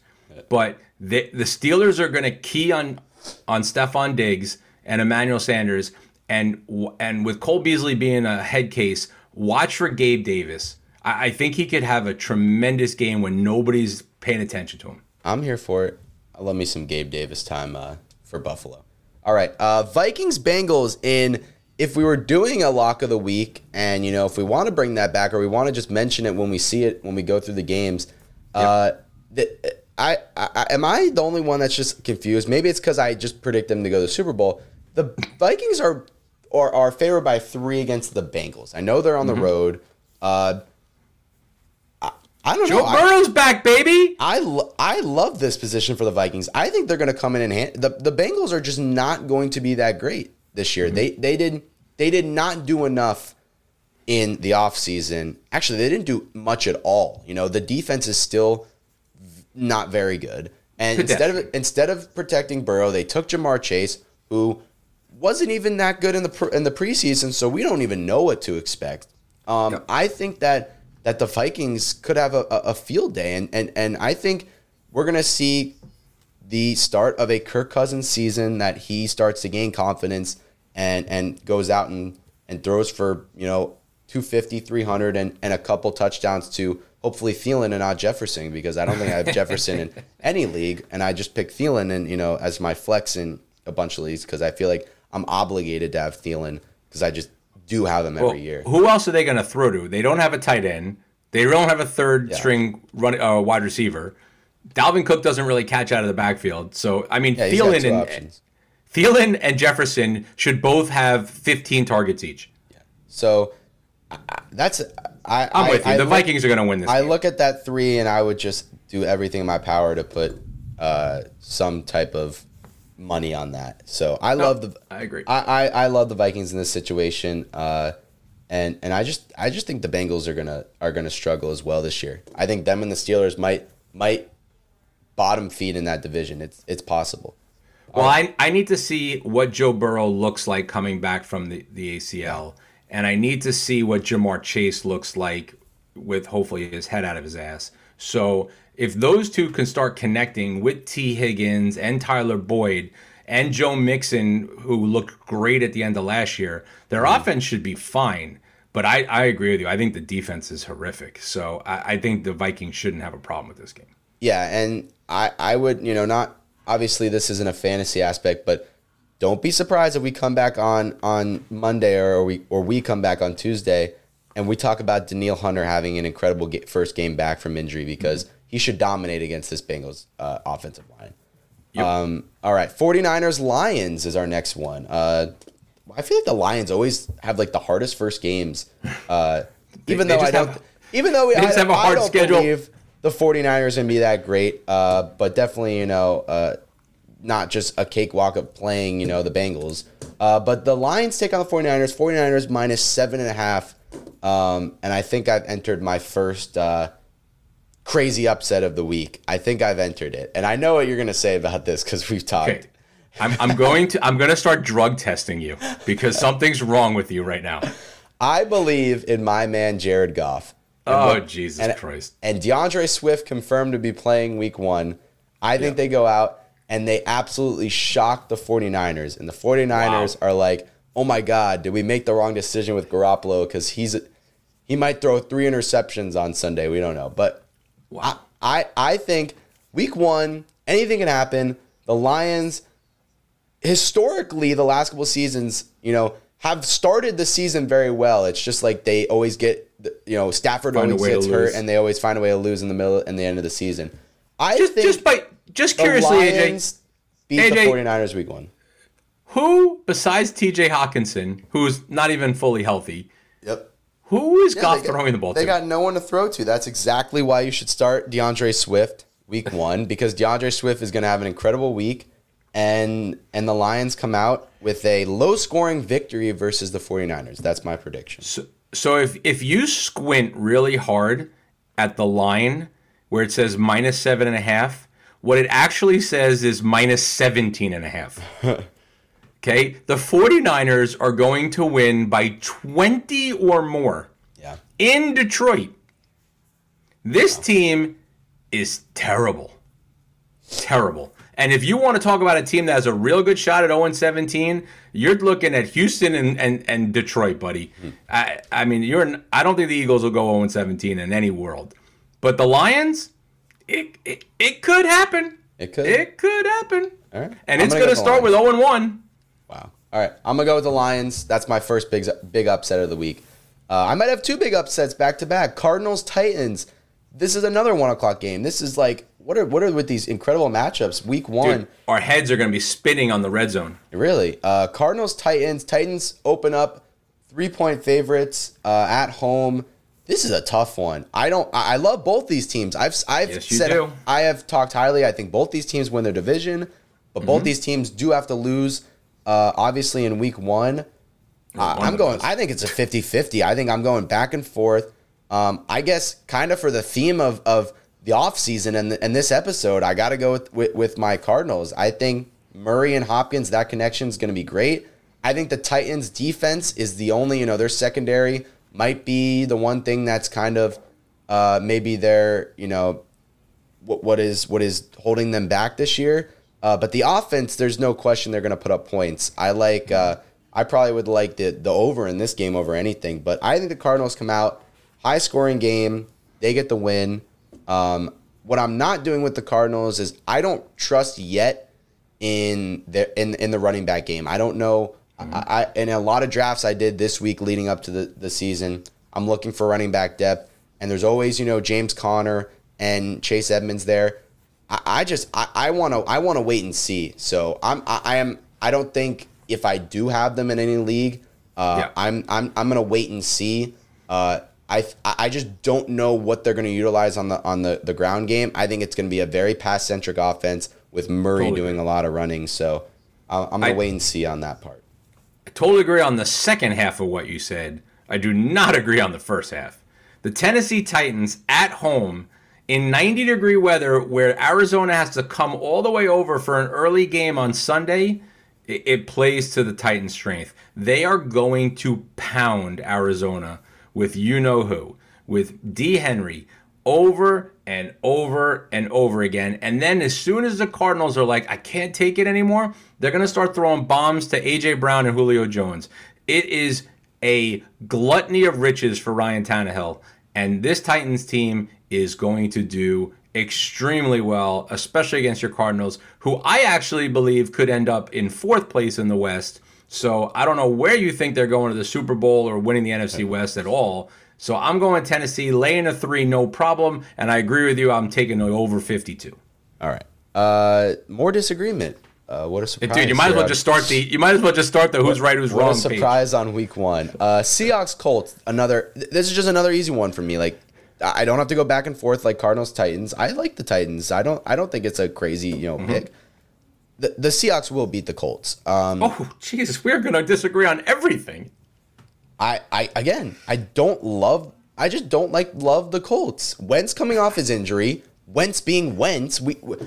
but the the Steelers are going to key on on Stefon Diggs and Emmanuel Sanders, and and with Cole Beasley being a head case, watch for Gabe Davis. I, I think he could have a tremendous game when nobody's paying attention to him. I'm here for it. I love me some Gabe Davis time uh, for Buffalo. All right, uh, Vikings Bengals in. If we were doing a lock of the week, and you know, if we want to bring that back, or we want to just mention it when we see it when we go through the games, uh, the, I, I am I the only one that's just confused? Maybe it's because I just predict them to go to the Super Bowl. The Vikings are are, are favored by three against the Bengals. I know they're on the road. Uh, I, I don't Joe know. I- Burrow's back, baby. I, lo- I love this position for the Vikings. I think they're going to come in and hand the the Bengals are just not going to be that great this year. They they did they did not do enough in the offseason. Actually, they didn't do much at all. You know, the defense is still not very good. And instead of instead of protecting Burrow, they took Ja'Marr Chase, who wasn't even that good in the pre- in the preseason, so we don't even know what to expect. Um, I think that that the Vikings could have a, a a field day, and and and I think we're gonna see the start of a Kirk Cousins season that he starts to gain confidence and and goes out and and throws for you know 250 300 and, and a couple touchdowns to hopefully Thielen and not Jefferson because I don't think I have Jefferson in any league and I just pick Thielen and you know as my flex in a bunch of leagues because I feel like I'm obligated to have Thielen because I just do have him every Well, year. Who else are they going to throw to? They don't have a tight end. They don't have a third Yeah. string run, uh, wide receiver. Dalvin Cook doesn't really catch out of the backfield. So I mean, Yeah, Thielen and options. Thielen and Jefferson should both have 15 targets each. Yeah. So that's I, I'm I, with you. I the look- Vikings are going to win this. I game. look at that three and I would just do everything in my power to put uh, some type of money on that. So I love the. I agree. I, I, I love the Vikings in this situation, uh, and and I just I just think the Bengals are gonna are gonna struggle as well this year. I think them and the Steelers might might bottom feed in that division. It's it's possible. Well, I, I need to see what Joe Burrow looks like coming back from the, the ACL. And I need to see what Ja'Marr Chase looks like with hopefully his head out of his ass. So if those two can start connecting with T. Higgins and Tyler Boyd and Joe Mixon, who looked great at the end of last year, their mm-hmm. offense should be fine. But I, I agree with you. I think the defense is horrific. So I, I think the Vikings shouldn't have a problem with this game. Yeah, and I I would you know not obviously this isn't a fantasy aspect, but don't be surprised if we come back on on Monday or we or we come back on Tuesday and we talk about Danielle Hunter having an incredible ga- first game back from injury because he should dominate against this Bengals uh, offensive line. Um, all right, 49ers Lions is our next one. Uh, I feel like the Lions always have like the hardest first games. Uh, even they though I don't, have- even though we, I, have a hard don't schedule. believe the 49ers going to be that great, uh, but definitely, you know, uh, not just a cakewalk of playing, you know, the Bengals. Uh, but the Lions take on the 49ers, 49ers minus seven and a half. Um, and I think I've entered my first uh, crazy upset of the week. I think I've entered it. And I know what you're going to say about this because we've talked. Okay. I'm, I'm going to I'm going to start drug testing you because something's wrong with you right now. I believe in my man, Jared Goff. Oh what- Jesus and, Christ! And D'Andre Swift confirmed to be playing week one. I think they go out and they absolutely shocked the 49ers. And the 49ers Wow. are like, oh my God, did we make the wrong decision with Garoppolo? Because he's he might throw three interceptions on Sunday. We don't know. But I, I I think week one, anything can happen. The Lions historically the last couple seasons, you know, have started the season very well. It's just like they always get, you know, Stafford Find always gets hurt, lose. and they always find a way to lose in the middle and the end of the season. I Just think just by just the curiously, Lions beat the AJ 49ers week one. AJ, who besides T.J. Hockenson, who's not even fully healthy, Yep. who is Yeah, Goff they got- throwing the ball to? They to? got no one to throw to. That's exactly why you should start D'Andre Swift week one because D'Andre Swift is going to have an incredible week, and and the Lions come out with a low scoring victory versus the 49ers. That's my prediction. so, so if if you squint really hard at the line where it says minus seven and a half, what it actually says is minus 17 and a half. okay, the 49ers are going to win by 20 or more. Yeah. in Detroit. This team is terrible. Terrible. And if you want to talk about a team that has a real good shot at 0 17, you're looking at Houston and, and, and Detroit, buddy. Hmm. I, I mean, you're. I don't think the Eagles will go 0 17 in any world, but the Lions, it, it, it could happen. It could. It could happen. All right. And I'm it's gonna go to start with Lions. 0 1. Wow. All right. I'm gonna go with the Lions. That's my first big big upset of the week. Uh, I might have two big upsets back to back. Cardinals Titans. This is another one o'clock game. This is like what are what are with these incredible matchups? Week one. Dude, our heads are going to be spinning on the red zone. Really? Uh, Cardinals, Titans. Titans open up three point favorites uh, at home. This is a tough one. I don't. I love both these teams. I've I've Yes, said do. I have talked highly. I think both these teams win their division, but Mm-hmm. both these teams do have to lose. Uh, obviously, in week one, uh, one I'm going. those. I think it's a 50-50. I think I'm going back and forth. Um, I guess kind of for the theme of of the offseason and and this episode, I got to go with, with with my Cardinals. I think Murray and Hopkins that connection is going to be great. I think the Titans defense is the only, you know, their secondary might be the one thing that's kind of uh, maybe their, you know, what, what is what is holding them back this year. Uh, but the offense, there's no question they're going to put up points. I like. Uh, I probably would like the the over in this game over anything. But I think the Cardinals come out high scoring game. They get the win. Um, what I'm not doing with the Cardinals is I don't trust yet in the in in the running back game. I don't know. I, I in a lot of drafts I did this week leading up to the, the season. I'm looking for running back depth, and there's always you know James Conner and Chase Edmonds there. I, I just I want to I want to wait and see. So I'm I, I am I don't think if I do have them in any league, uh, Yeah. I'm I'm I'm gonna wait and see. Uh, I I just don't know what they're gonna utilize on the on the the ground game. I think it's gonna be a very pass centric offense with Murray Totally doing a lot of running. So uh, I'm gonna I- wait and see on that part. Totally agree on the second half of what you said. I do not agree on the first half. The Tennessee Titans at home in 90 degree weather where Arizona has to come all the way over for an early game on Sunday, it, it plays to the Titans' strength. They are going to pound Arizona with you know who, with D. Henry over and over and over again. And then as soon as the Cardinals are like, I can't take it anymore, they're going to start throwing bombs to A.J. Brown and Julio Jones. It is a gluttony of riches for Ryan Tannehill. And this Titans team is going to do extremely well, especially against your Cardinals, who I actually believe could end up in fourth place in the West. So I don't know where you think they're going to the Super Bowl or winning the NFC West at all. So I'm going Tennessee, laying a three, no problem. And I agree with you. I'm taking over 52. All right. Uh, more disagreement. Uh, what a surprise! Dude, you might as well just start the. You might as well just start the who's right, who's What wrong. a page. surprise on week one. Uh, Seahawks Colts. Another. This is just another easy one for me. Like I don't have to go back and forth like Cardinals Titans. I like the Titans. I don't. I don't think it's a crazy you Mm-hmm. know pick. The, the Seahawks will beat the Colts. Um, Oh, Jesus, we're going to disagree on everything. I, I again, I don't love. I just don't like love the Colts. Wentz coming off his injury. Wentz being Wentz. We, we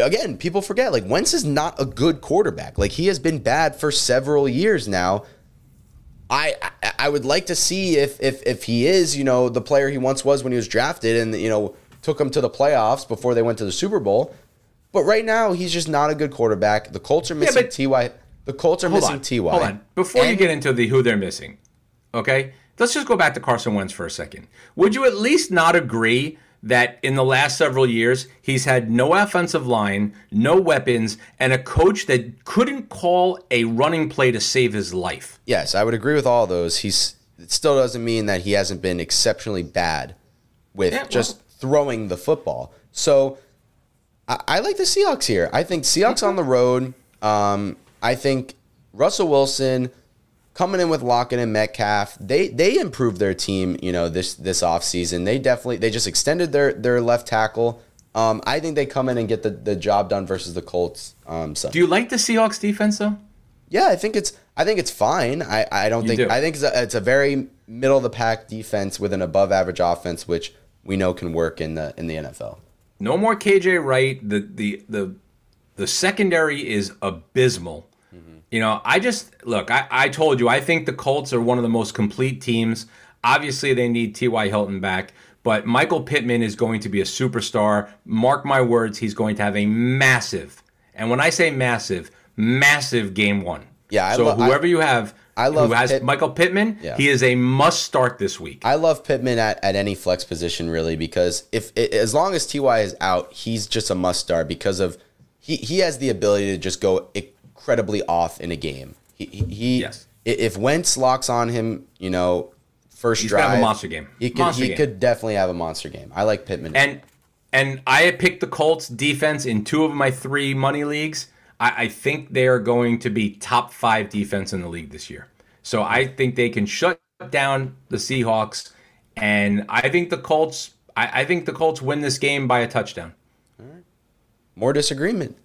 again, people forget like Wentz is not a good quarterback. Like he has been bad for several years now. I, I I would like to see if if if he is you know the player he once was when he was drafted and you know took him to the playoffs before they went to the Super Bowl. But right now he's just not a good quarterback. The Colts are missing but- Ty. The Colts are missing on. Ty. Hold on. Before you get into the who they're missing, okay? Let's just go back to Carson Wentz for a second. Would you at least not agree that in the last several years he's had no offensive line, no weapons, and a coach that couldn't call a running play to save his life? Yes, I would agree with all those. He's it still doesn't mean that he hasn't been exceptionally bad with Yeah, well- just throwing the football. So I, I like the Seahawks here. I think Seahawks on the road. Um, I think Russell Wilson coming in with Lockett and Metcalf. They they improved their team. You know this this offseason. They definitely they just extended their their left tackle. Um, I think they come in and get the, the job done versus the Colts. Um, so Do you like the Seahawks defense though? yeah, I think it's I think it's fine. I, I don't You think do. I think it's a, it's a very middle of the pack defense with an above average offense, which we know can work in the in the NFL. No more KJ Wright. The the the the secondary is abysmal. You know, I just look. I, I told you. I think the Colts are one of the most complete teams. Obviously, they need T.Y. Hilton back, but Michael Pittman is going to be a superstar. Mark my words, he's going to have a massive, And when I say massive, massive game one. Yeah, I so lo- I- whoever you have, I love who has Pitt- Michael Pittman. Yeah. He is a must start this week. I love Pittman at, at any flex position really because if as long as Ty is out, he's just a must start because of he he has the ability to just go incredibly off in a game. He he, Yes. if Wentz locks on him, you know, first He's drive, have a monster game. He could Monster he game. could definitely have a monster game. I like Pittman. And and I picked the Colts defense in two of my three money leagues. I, I think they are going to be top five defense in the league this year. So I think they can shut down the Seahawks, and I think the Colts. I, I think the Colts win this game by a touchdown. More disagreement.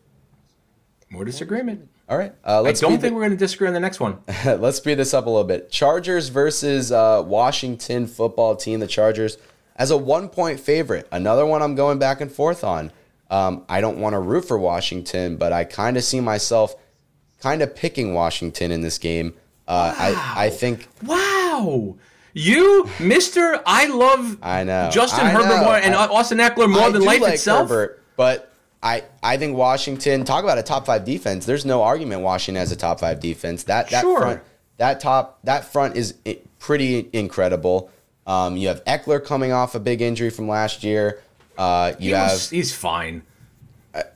More disagreement. All right, uh, I don't think we're going to disagree on the next one. let's speed this up a little bit. Chargers versus uh, Washington football team. The Chargers as a one point favorite. Another one I'm going back and forth on. Um, I don't want to root for Washington, but I kind of see myself kind of picking Washington in this game. Uh, I I think Wow. You, Mister, I love I know Justin I Herbert know. more and I- Austin Ekeler more I than life like itself. Herbert, but I I think Washington. Talk about a top five defense. There's no argument Washington has a top five defense. That that Sure. front that top that front is pretty incredible. Um, you have Ekeler coming off a big injury from last year. Uh, you He have was- he's fine.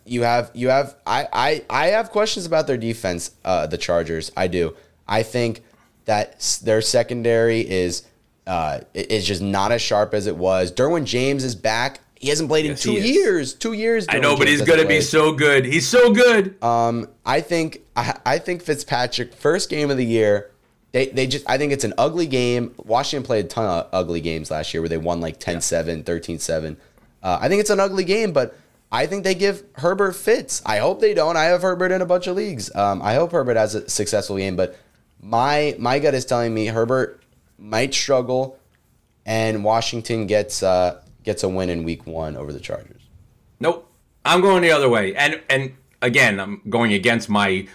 you have you have I, I I have questions about their defense, uh, the Chargers. I do. I think that their secondary is uh, is just not as sharp as it was. Derwin James is back. He hasn't played Yes, in two years. Two years. I know, but he's going to be so good. He's so good. Um, I think I, I think Fitzpatrick first game of the year. They, they just I think it's an ugly game. Washington played a ton of ugly games last year where they won like 10-7, 13-7. Uh, I think it's an ugly game, but I think they give Herbert fits. I hope they don't. I have Herbert in a bunch of leagues. Um, I hope Herbert has a successful game, but my my gut is telling me Herbert might struggle, and Washington gets uh, gets a win in Week One over the Chargers. Nope. I'm going the other way. And and again, I'm going against my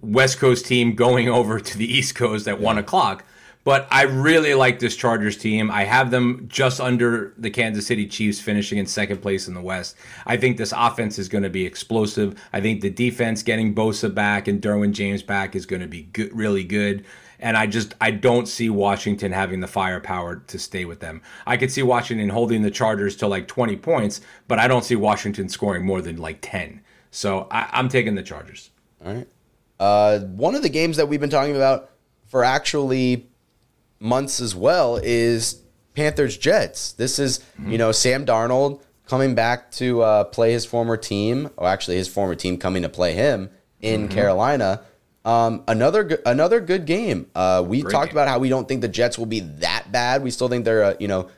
West Coast team going over to the East Coast at one o'clock. But I really like this Chargers team. I have them just under the Kansas City Chiefs, finishing in second place in the West. I think this offense is going to be explosive. I think the defense, getting Bosa back and Derwin James back, is going to be good, really good. And I just I don't see Washington having the firepower to stay with them. I could see Washington holding the Chargers to like 20 points, but I don't see Washington scoring more than like 10. So I, I'm taking the Chargers. All right. Uh, one of the games that we've been talking about for actually months as well is Panthers Jets. This is you know Sam Darnold coming back to uh, play his former team, or actually his former team coming to play him in Carolina. Um, another another good game. Uh, we Great talked game. about how we don't think the Jets will be that bad. We still think they're uh, you know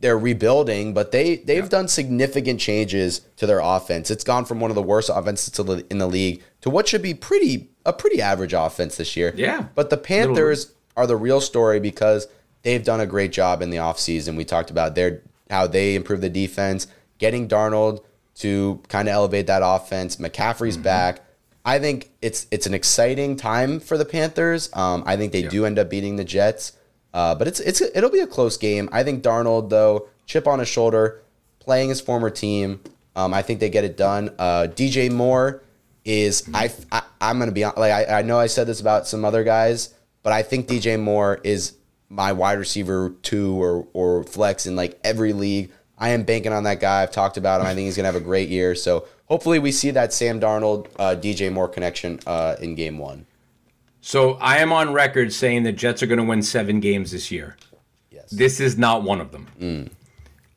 they're rebuilding, but they they've done significant changes to their offense. It's gone from one of the worst offenses in the league to what should be pretty a pretty average offense this year. Yeah. But the Panthers are the real story because they've done a great job in the offseason. We talked about their how they improved the defense, getting Darnold to kind of elevate that offense. McCaffrey's Mm-hmm. back. I think it's it's an exciting time for the Panthers. Um, I think they do end up beating the Jets. Uh, but it's it's it'll be a close game. I think Darnold though, chip on his shoulder, playing his former team. Um, I think they get it done. Uh, DJ Moore is I, I I'm gonna be like I, I know I said this about some other guys, but I think DJ Moore is my wide receiver two or or flex in like every league. I am banking on that guy. I've talked about him. I think he's gonna have a great year. So hopefully we see that Sam Darnold uh, DJ Moore connection uh, in game one. So I am on record saying the Jets are going to win seven games this year. Yes. This is not one of them.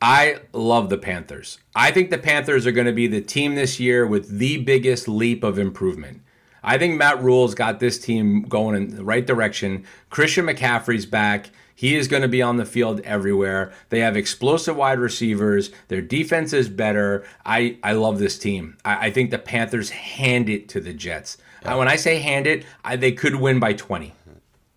I love the Panthers. I think the Panthers are going to be the team this year with the biggest leap of improvement. I think Matt Rhule's got this team going in the right direction. Christian McCaffrey's back. He is going to be on the field everywhere. They have explosive wide receivers. Their defense is better. I, I love this team. I, I think the Panthers hand it to the Jets. Uh, when I say hand it, I, they could win by 20.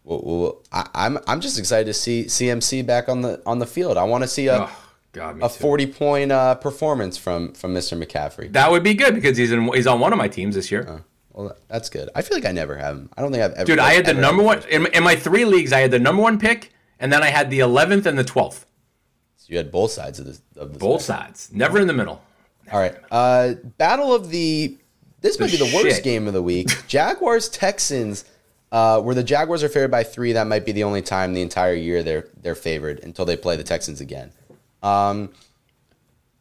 Well, well, I, I'm I'm just excited to see CMC back on the on the field. I want to see a Oh, God, a too. 40 point uh, performance from from Mr. McCaffrey. That would be good because he's in, he's on one of my teams this year. Well, that's good. I feel like I never have him. I don't think I've ever. Dude, I had the number one in, in my three leagues. I had the number one pick, and then I had the eleventh and the twelfth. So You had both sides of the of the Both sides, never in the middle. All right. Uh, battle of the this might be the worst game of the week. Jaguars Texans, uh, where the Jaguars are favored by three. That might be the only time the entire year they're they're favored until they play the Texans again. Um,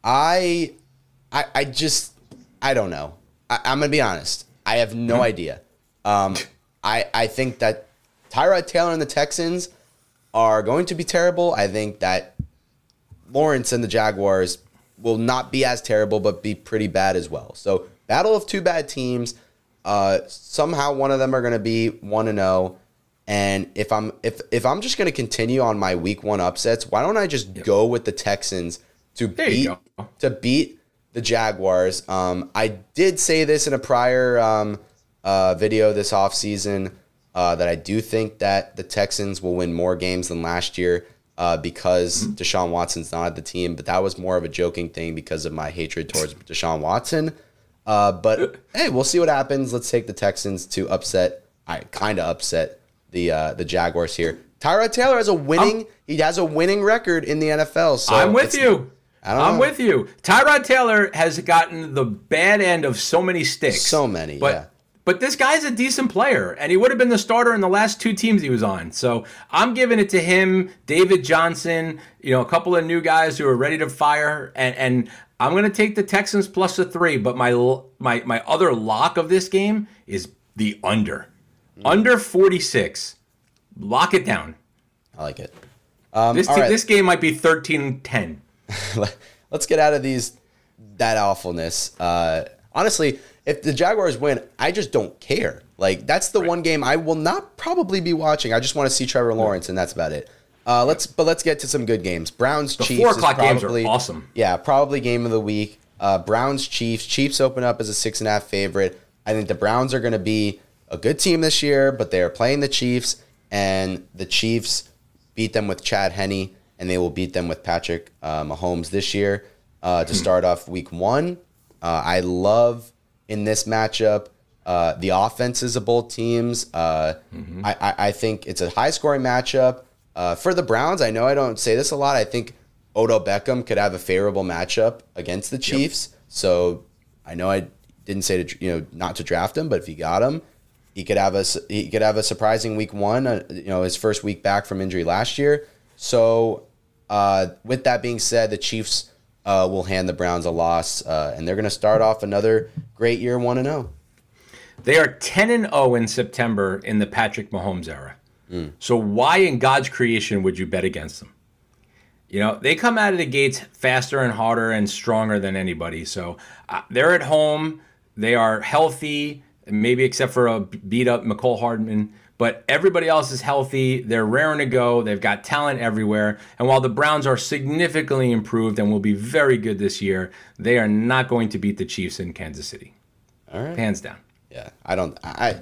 I, I, I just, I don't know. I, I'm gonna be honest. I have no idea. Um, I, I think that Tyrod Taylor and the Texans are going to be terrible. I think that Lawrence and the Jaguars will not be as terrible, but be pretty bad as well. So, battle of two bad teams. Uh, somehow one of them are going to be one and zero. And if I'm if if I'm just going to continue on my week one upsets, why don't I just go with the Texans to There beat to beat the Jaguars? Um, I did say this in a prior um, uh, video this offseason uh, that I do think that the Texans will win more games than last year uh, because Mm-hmm. Deshaun Watson's not at the team. But that was more of a joking thing because of my hatred towards Deshaun Watson. Uh, but hey, we'll see what happens. Let's take the Texans to upset. I kind of upset the uh, the Jaguars here. Tyrod Taylor has a winning. he has a winning record in the NFL. So I'm with you. I I'm know. with you. Tyrod Taylor has gotten the bad end of so many sticks. So many, But, yeah. But this guy's a decent player, and he would have been the starter in the last two teams he was on. So I'm giving it to him, David Johnson, you know, a couple of new guys who are ready to fire, and and I'm going to take the Texans plus the three. But my my my other lock of this game is the under, Hmm. under 46. Lock it down. I like it. Um, This all te- right. this game might be 13-10. let's get out of these that awfulness. Uh, honestly, if the Jaguars win, I just don't care. Like that's the one game I will not probably be watching. I just want to see Trevor Lawrence, and that's about it. Uh, let's but let's get to some good games. Browns Chiefs. four is o'clock games are probably- awesome. Yeah, probably game of the week. Uh, Browns Chiefs. Chiefs open up as a six and a half favorite. I think the Browns are going to be a good team this year, but they are playing the Chiefs, and the Chiefs beat them with Chad Henne, and they will beat them with Patrick uh, Mahomes this year uh, to start off Week One. Uh, I love in this matchup uh, the offenses of both teams. Uh, I, I, I think it's a high scoring matchup uh, for the Browns. I know I don't say this a lot. I think Odell Beckham could have a favorable matchup against the Chiefs. So I know I didn't say to you know not to draft him, but if you got him, he could have a he could have a surprising week one. Uh, you know his first week back from injury last year. So uh, with that being said, the Chiefs uh, will hand the Browns a loss, uh, and they're going to start off another great year, one and oh. zero. They are 10 and 0 in September in the Patrick Mahomes era. So why in God's creation would you bet against them? You know, they come out of the gates faster and harder and stronger than anybody. So uh, they're at home. They are healthy, maybe except for a beat up Mecole Hardman. But everybody else is healthy. They're raring to go. They've got talent everywhere. And while the Browns are significantly improved and will be very good this year, they are not going to beat the Chiefs in Kansas City. All right. Hands down. Yeah, I don't. I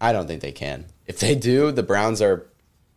I don't think they can. If they do, the Browns are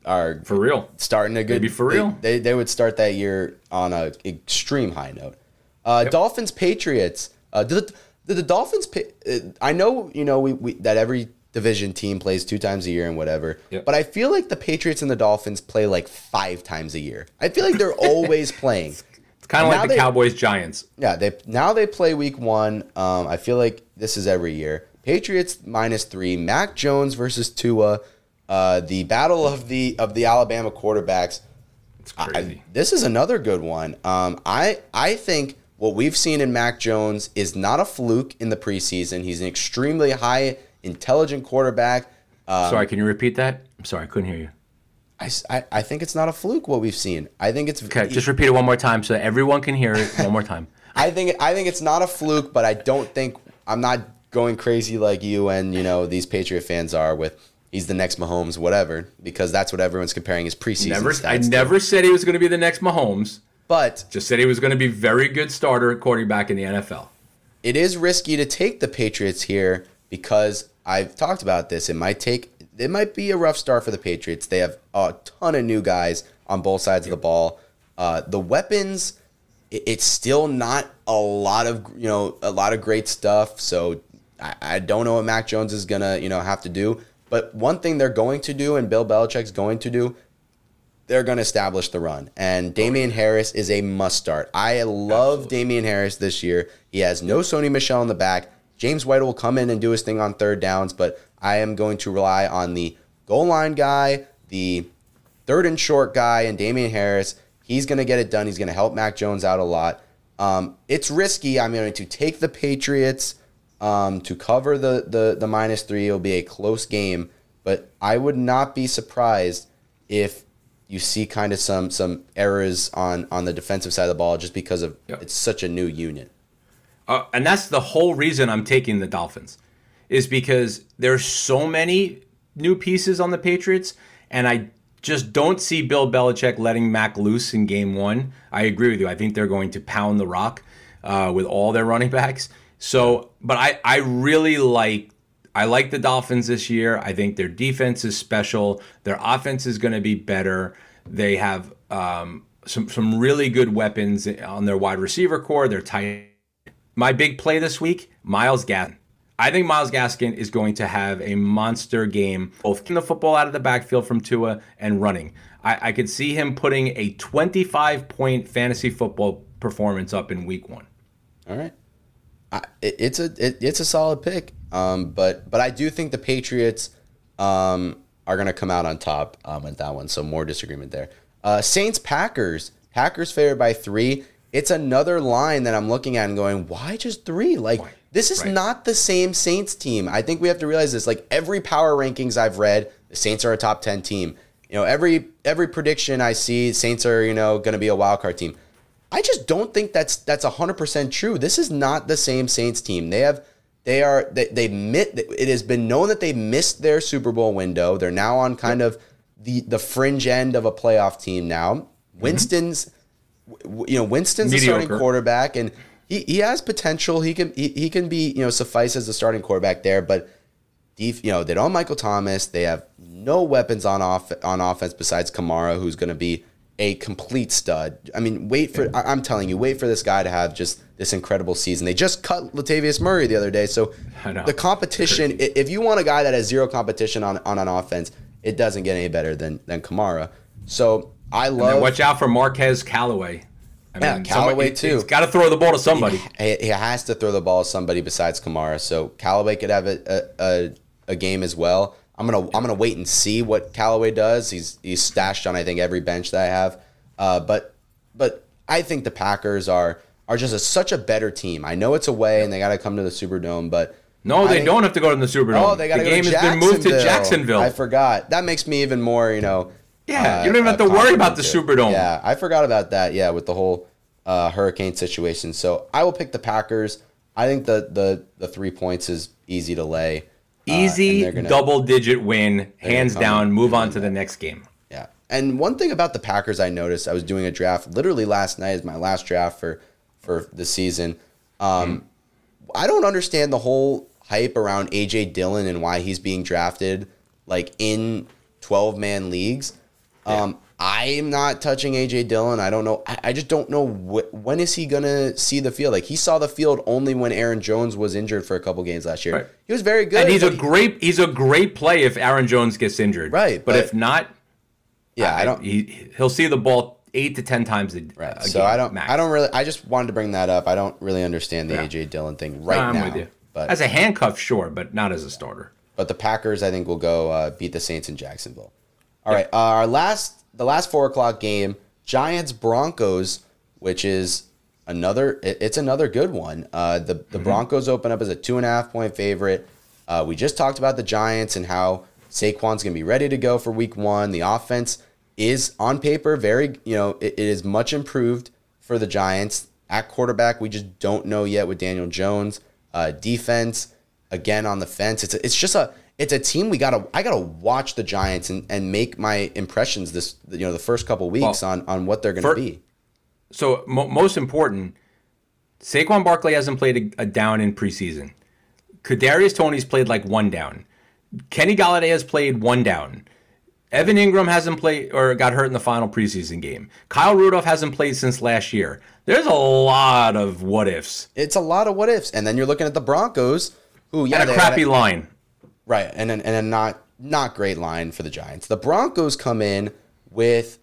are For real. starting a good. Maybe for real. They, they would start that year on a extreme high note. Uh, Dolphins Patriots. Uh, did the, did the Dolphins? uh, I know you know we, we that every division team plays two times a year and whatever. Yep. But I feel like the Patriots and the Dolphins play like five times a year. I feel like they're always playing. It's kind of like the they- Cowboys Giants. Yeah, they now they play week one. Um, I feel like this is every year. Patriots minus three. Mac Jones versus Tua. Uh, the battle of the of the Alabama quarterbacks. It's I- this is another good one. Um, I I think what we've seen in Mac Jones is not a fluke in the preseason. He's an extremely high intelligent quarterback. Um, sorry, can you repeat that? I'm sorry, I couldn't hear you. I I think it's not a fluke what we've seen. I think it's Okay, just repeat it one more time so everyone can hear it one more time. I think I think it's not a fluke, but I don't think I'm not going crazy like you and you know these Patriot fans are with he's the next Mahomes, whatever, because that's what everyone's comparing his preseason. Never, I stats to. never said he was going to be the next Mahomes. But Just said he was going to be very good starter at quarterback in the NFL. it is risky to take the Patriots here because I've talked about this. It might take it might be a rough start for the Patriots. They have a ton of new guys on both sides of the ball. Uh, the weapons, it- it's still not a lot of you know a lot of great stuff. So I, I don't know what Mac Jones is gonna you know have to do. But one thing they're going to do, and Bill Belichick's going to do, they're going to establish the run. And Damien Harris is a must start. I love Damien Harris this year. He has no Sony Michel in the back. James White will come in and do his thing on third downs, but I am going to rely on the goal line guy, the third and short guy, and Damien Harris. He's going to get it done. He's going to help Mac Jones out a lot. Um, it's risky. I'm going to take the Patriots um, to cover the, the the minus three. It'll be a close game, but I would not be surprised if you see kind of some some errors on on the defensive side of the ball just because of Yep. it's such a new unit. Uh, and that's the whole reason I'm taking the Dolphins, is because there's so many new pieces on the Patriots, and I just don't see Bill Belichick letting Mac loose in Game One. I agree with you. I think they're going to pound the rock uh, with all their running backs. So, but I I really like I like the Dolphins this year. I think their defense is special. Their offense is going to be better. They have um, some some really good weapons on their wide receiver corps. They're tight my big play this week, Myles Gaskin. I think Myles Gaskin is going to have a monster game, both getting the football out of the backfield from Tua and running. I, I could see him putting a 25 point fantasy football performance up in week one. All right. I, it, it's a it, it's a solid pick. Um, but but I do think the Patriots um, are going to come out on top um, with that one. So more disagreement there. Uh, Saints Packers. Packers favored by three. It's another line that I'm looking at and going, why just three? Like this is Right. not the same Saints team. I think we have to realize this. Like every power rankings I've read, the Saints are a top ten team. You know, every every prediction I see, Saints are you know going to be a wild card team. I just don't think that's that's hundred percent true. This is not the same Saints team. They have they are they they admit it has been known that they missed their Super Bowl window. They're now on kind of the the fringe end of a playoff team now. Mm-hmm. Winston's w- you know Winston's the starting quarterback and he, he has potential. He can he, he can be you know suffice as the starting quarterback there, but def, you know they don't Michael Thomas. They have no weapons on off on offense besides Kamara, who's going to be a complete stud. I mean, wait for I, I'm telling you, wait for this guy to have just this incredible season. They just cut Latavius Murray the other day, so the competition. If you want a guy that has zero competition on on an offense, it doesn't get any better than than Kamara. So I love. watch out for Marquez Callaway. I Yeah, Callaway too. He's got to throw the ball to somebody. He, he has to throw the ball to somebody besides Kamara. So Callaway could have a, a, a, game as well. I'm gonna I'm gonna wait and see what Callaway does. He's he's stashed on I think every bench that I have. Uh, but but I think the Packers are are just a, such a better team. I know it's away and they got to come to the Superdome, but No, I they think- don't have to go to the Superdome. Oh, they got to the go game to has been moved to. Jacksonville. I forgot. That makes me even more, you know. Yeah, uh, you don't even have to uh, worry about the confident Superdome. Yeah, I forgot about that. Yeah, with the whole uh, hurricane situation. So I will pick the Packers. I think the the the three points is easy to lay. Uh, Easy they're gonna- double digit win, hands down. Move on to the next game. Yeah. And one thing about the Packers I noticed, I was doing a draft literally last night is my last draft for for the season. Um, I don't understand the whole hype around AJ Dillon and why he's being drafted like in 12 man leagues. Um, I'm not touching AJ Dillon. I don't know. I, I just don't know wh- when is he gonna see the field. Like he saw the field only when Aaron Jones was injured for a couple games last year. Right. He was very good. And he's a he- great he's a great play if Aaron Jones gets injured. Right, But, but- if not, yeah. I don't. he he'll see the ball eight to ten times a, Right. a so I don't. max. I don't really. I just wanted to bring that up. I don't really understand the Yeah. AJ Dillon thing right I'm now. with you. But as a handcuff, sure, but not as a starter. but the Packers, I think, will go uh, beat the Saints in Jacksonville. All right. Uh, our last, the last four o'clock game, Giants Broncos, which is another. It, it's another good one. Uh, the Mm-hmm. the Broncos open up as a two and a half point favorite. Uh, we just talked about the Giants and how Saquon's going to be ready to go for Week One. The offense is on paper very, you know, it- it is much improved for the Giants at quarterback. We just don't know yet with Daniel Jones. Uh, defense again on the fence. It's a, it's just a it's a team we gotta I gotta watch the Giants and, and make my impressions this you know the first couple weeks Well, on on what they're gonna for- be. So mo- most important, Saquon Barkley hasn't played a, a down in preseason. Kadarius Toney's played like one down. Kenny Golladay has played one down. Evan Engram hasn't played or got hurt in the final preseason game. Kyle Rudolph hasn't played since last year. There's a lot of what ifs It's a lot of what ifs, and then you're looking at the Broncos, who yeah and a had crappy line. Right, and and a not not great line for the Giants. The Broncos come in with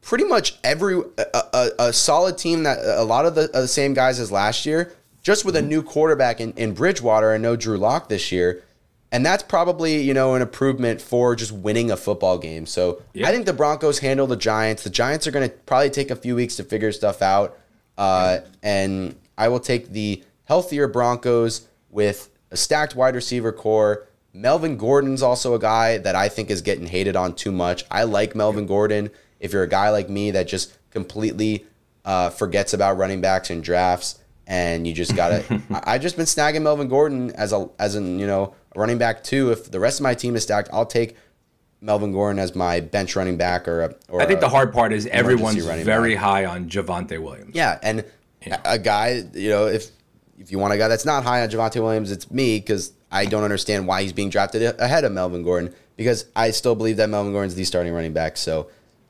pretty much every a, a, a solid team that a lot of the, uh, the same guys as last year. just with a new quarterback in, in Bridgewater and no Drew Lock this year. And that's probably, you know, an improvement for just winning a football game. So Yeah. I think the Broncos handle the Giants. The Giants are going to probably take a few weeks to figure stuff out. Uh, and I will take the healthier Broncos with a stacked wide receiver corps. Melvin Gordon's also a guy that I think is getting hated on too much. I like Melvin Gordon. If you're a guy like me that just completely uh, forgets about running backs and drafts, and you just gotta, I, I've just been snagging Melvin Gordon as a as an you know running back too. If the rest of my team is stacked, I'll take Melvin Gordon as my bench running back or a, or I think a- the hard part is everyone's very back. high on Javonte Williams. yeah, and a a guy, you know, if if you want a guy that's not high on Javonte Williams, it's me because I don't understand why he's being drafted ahead of Melvin Gordon because I still believe that Melvin Gordon's the starting running back. So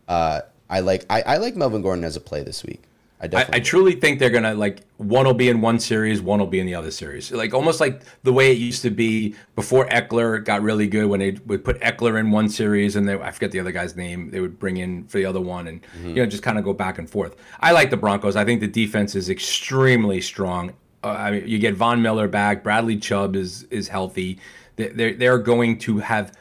uh, I like I, I like Melvin Gordon as a play this week. I I, I truly think they're gonna like one will be in one series, one will be in the other series. Like almost like the way it used to be before Ekeler got really good when they would put Ekeler in one series and they I forget the other guy's name they would bring in for the other one and you know just kind of go back and forth. I like the Broncos. I think the defense is extremely strong. Uh, I mean, you get Von Miller back. Bradley Chubb is is healthy. They- They're they're going to have.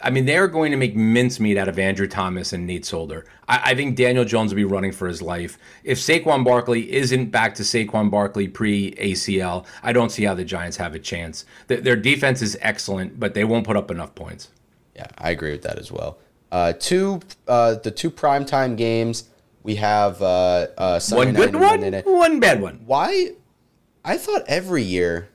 I mean, they're going to make mincemeat out of Andrew Thomas and Nate Solder. I, I think Daniel Jones will be running for his life. If Saquon Barkley isn't back to Saquon Barkley pre ACL, I don't see how the Giants have a chance. Their, their defense is excellent, but they won't put up enough points. Yeah, I agree with that as well. Uh, two, uh, the two primetime games we have uh, uh, Sunday One good one, one bad one. Why? I thought every year,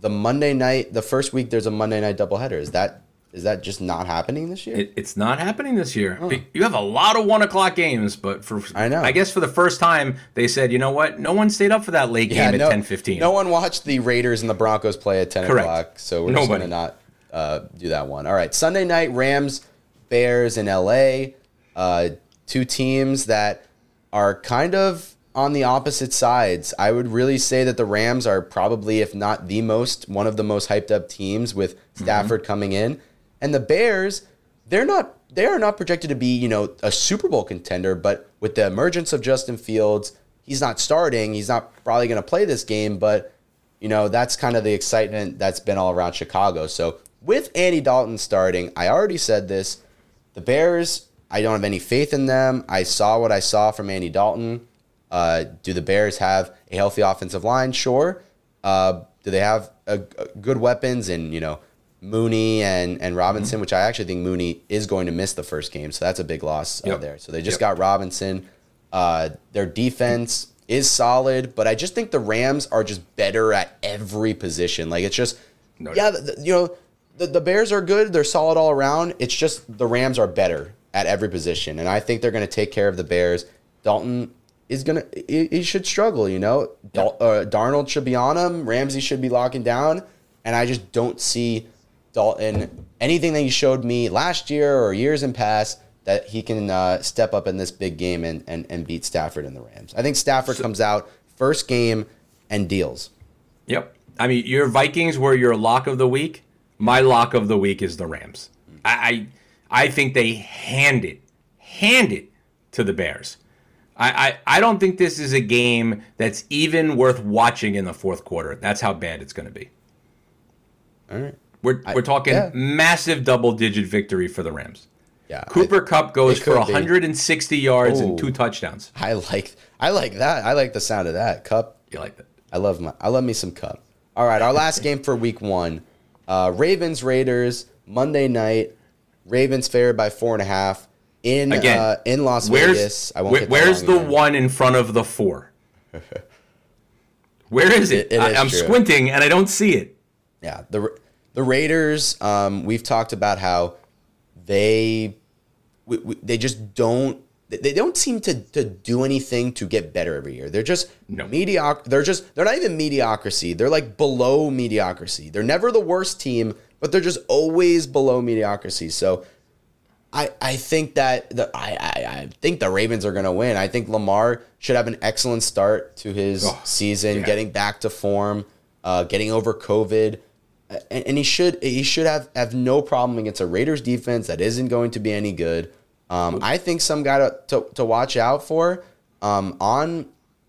the Monday night, the first week, there's a Monday night doubleheader. Is that is that just not happening this year? It, it's not happening this year. You have a lot of one o'clock games, but for I know. I guess for the first time they said, you know what? No one stayed up for that late game no, at ten fifteen. No one watched the Raiders and the Broncos play at ten Correct. o'clock, so we're just gonna not uh, do that one. All right, Sunday night Rams, Bears in L.A. Uh, two teams that are kind of on the opposite sides. I would really say that the Rams are probably, if not the most, one of the most hyped up teams with Mm-hmm. Stafford coming in, and the Bears. They're not. They are not projected to be, you know, a Super Bowl contender. But with the emergence of Justin Fields, he's not starting. He's not probably going to play this game. But you know, that's kind of the excitement that's been all around Chicago. So with Andy Dalton starting, I already said this. The Bears, I don't have any faith in them. I saw what I saw from Andy Dalton. Uh, do the Bears have a healthy offensive line? Sure. Uh, do they have a, a good weapons and you know Mooney and and Robinson, which I actually think Mooney is going to miss the first game, so that's a big loss Yep. there. So they just Yep. got Robinson. Uh, their defense is solid, but I just think the Rams are just better at every position. Like it's just, No yeah, the- you know, the, the Bears are good. They're solid all around. It's just the Rams are better at every position, and I think they're going to take care of the Bears. Dalton is gonna, he, he should struggle. You know, Dal, uh, Donald should be on him. Ramsey should be locking down, and I just don't see Dalton anything that he showed me last year or years in past that he can uh, step up in this big game and, and, and beat Stafford and the Rams. I think Stafford comes out first game and deals. Yep. I mean, your Vikings were your lock of the week. My lock of the week is the Rams. I I, I think they hand it, hand it to the Bears. I, I, I don't think this is a game that's even worth watching in the fourth quarter. That's how bad it's going to be. All right. We're, we're talking yeah. massive double digit victory for the Rams. Yeah. Cooper Kupp goes for could be. 160 yards and two touchdowns. I, I like I like that. I like the sound of that. Cup. You like that? I love my I love me some Kupp. All right, our last game for week one. Uh, Ravens Raiders Monday night. Ravens favored by four and a half in Again, uh, in Las Where's Vegas. I won't that where's the again. one in front of the four? Where is it? It- it I, I'm true. squinting and I don't see it. Yeah, the the Raiders. Um, we've talked about how they we, we, they just don't they- they don't seem to, to do anything to get better every year. They're just No. mediocre. They're just they're not even mediocrity. They're like below mediocrity. They're never the worst team, but they're just always below mediocrity. So I I think that the I I, I think the Ravens are going to win. I think Lamar should have an excellent start to his Oh, season, yeah. getting back to form, uh, getting over COVID, and, and he should he should have have no problem against a Raiders defense that isn't going to be any good. Um, I think some guy to, to, to watch out for um, on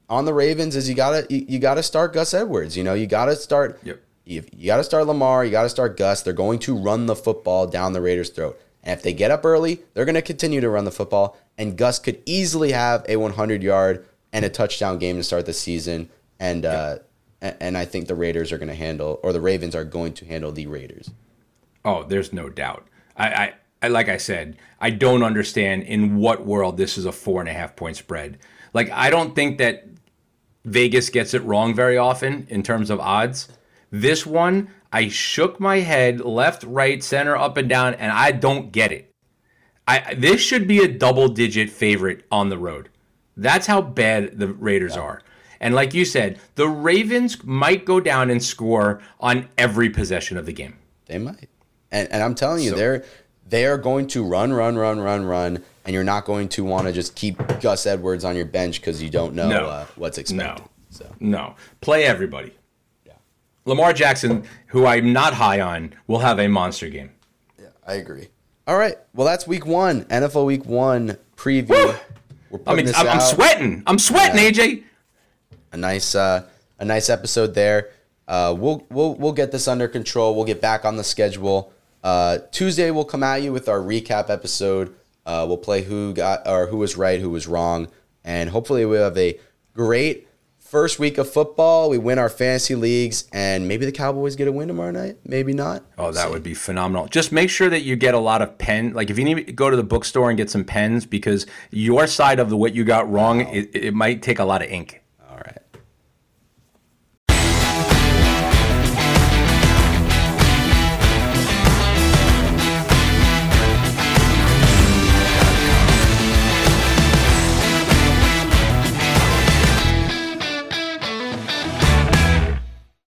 on the Ravens is you gotta you, you gotta start Gus Edwards. You know, you gotta start. Yep. You, you gotta start Lamar. You gotta start Gus. They're going to run the football down the Raiders' throat. And if they get up early, they're going to continue to run the football. And Gus could easily have a 100 yard and a touchdown game to start the season. And uh, and I think the Raiders are going to handle, or the Ravens are going to handle the Raiders. Oh, there's no doubt. I, I, I like I said, I don't understand in what world this is a four and a half point spread. Like I don't think that Vegas gets it wrong very often in terms of odds. This one, I shook my head left, right, center, up and down, and I don't get it. I this should be a double digit favorite on the road. That's how bad the Raiders are. And like you said, the Ravens might go down and score on every possession of the game. They might. And, and I'm telling you, So- they're they are going to run, run, run, run, run, and you're not going to want to just keep Gus Edwards on your bench because you don't know No. uh, what's expected. No. So No. Play everybody. Lamar Jackson, who I'm not high on, will have a monster game. Yeah, I agree. All right. Well, that's week one, NFL week one preview. We're I mean, I'm sweating. I'm sweating, AJ. a nice uh, a nice episode there. Uh, we'll we'll we'll get this under control. We'll get back on the schedule. Uh, Tuesday we'll come at you with our recap episode. Uh, we'll play who got or who was right, who was wrong, and hopefully we'll have a great first week of football. We win our fantasy leagues, and maybe the Cowboys get a win tomorrow night. Maybe not. Oh, that would be phenomenal. Just make sure that you get a lot of pen. Like if you need to go to the bookstore and get some pens, because your side of the what you got wrong, it, it might take a lot of ink.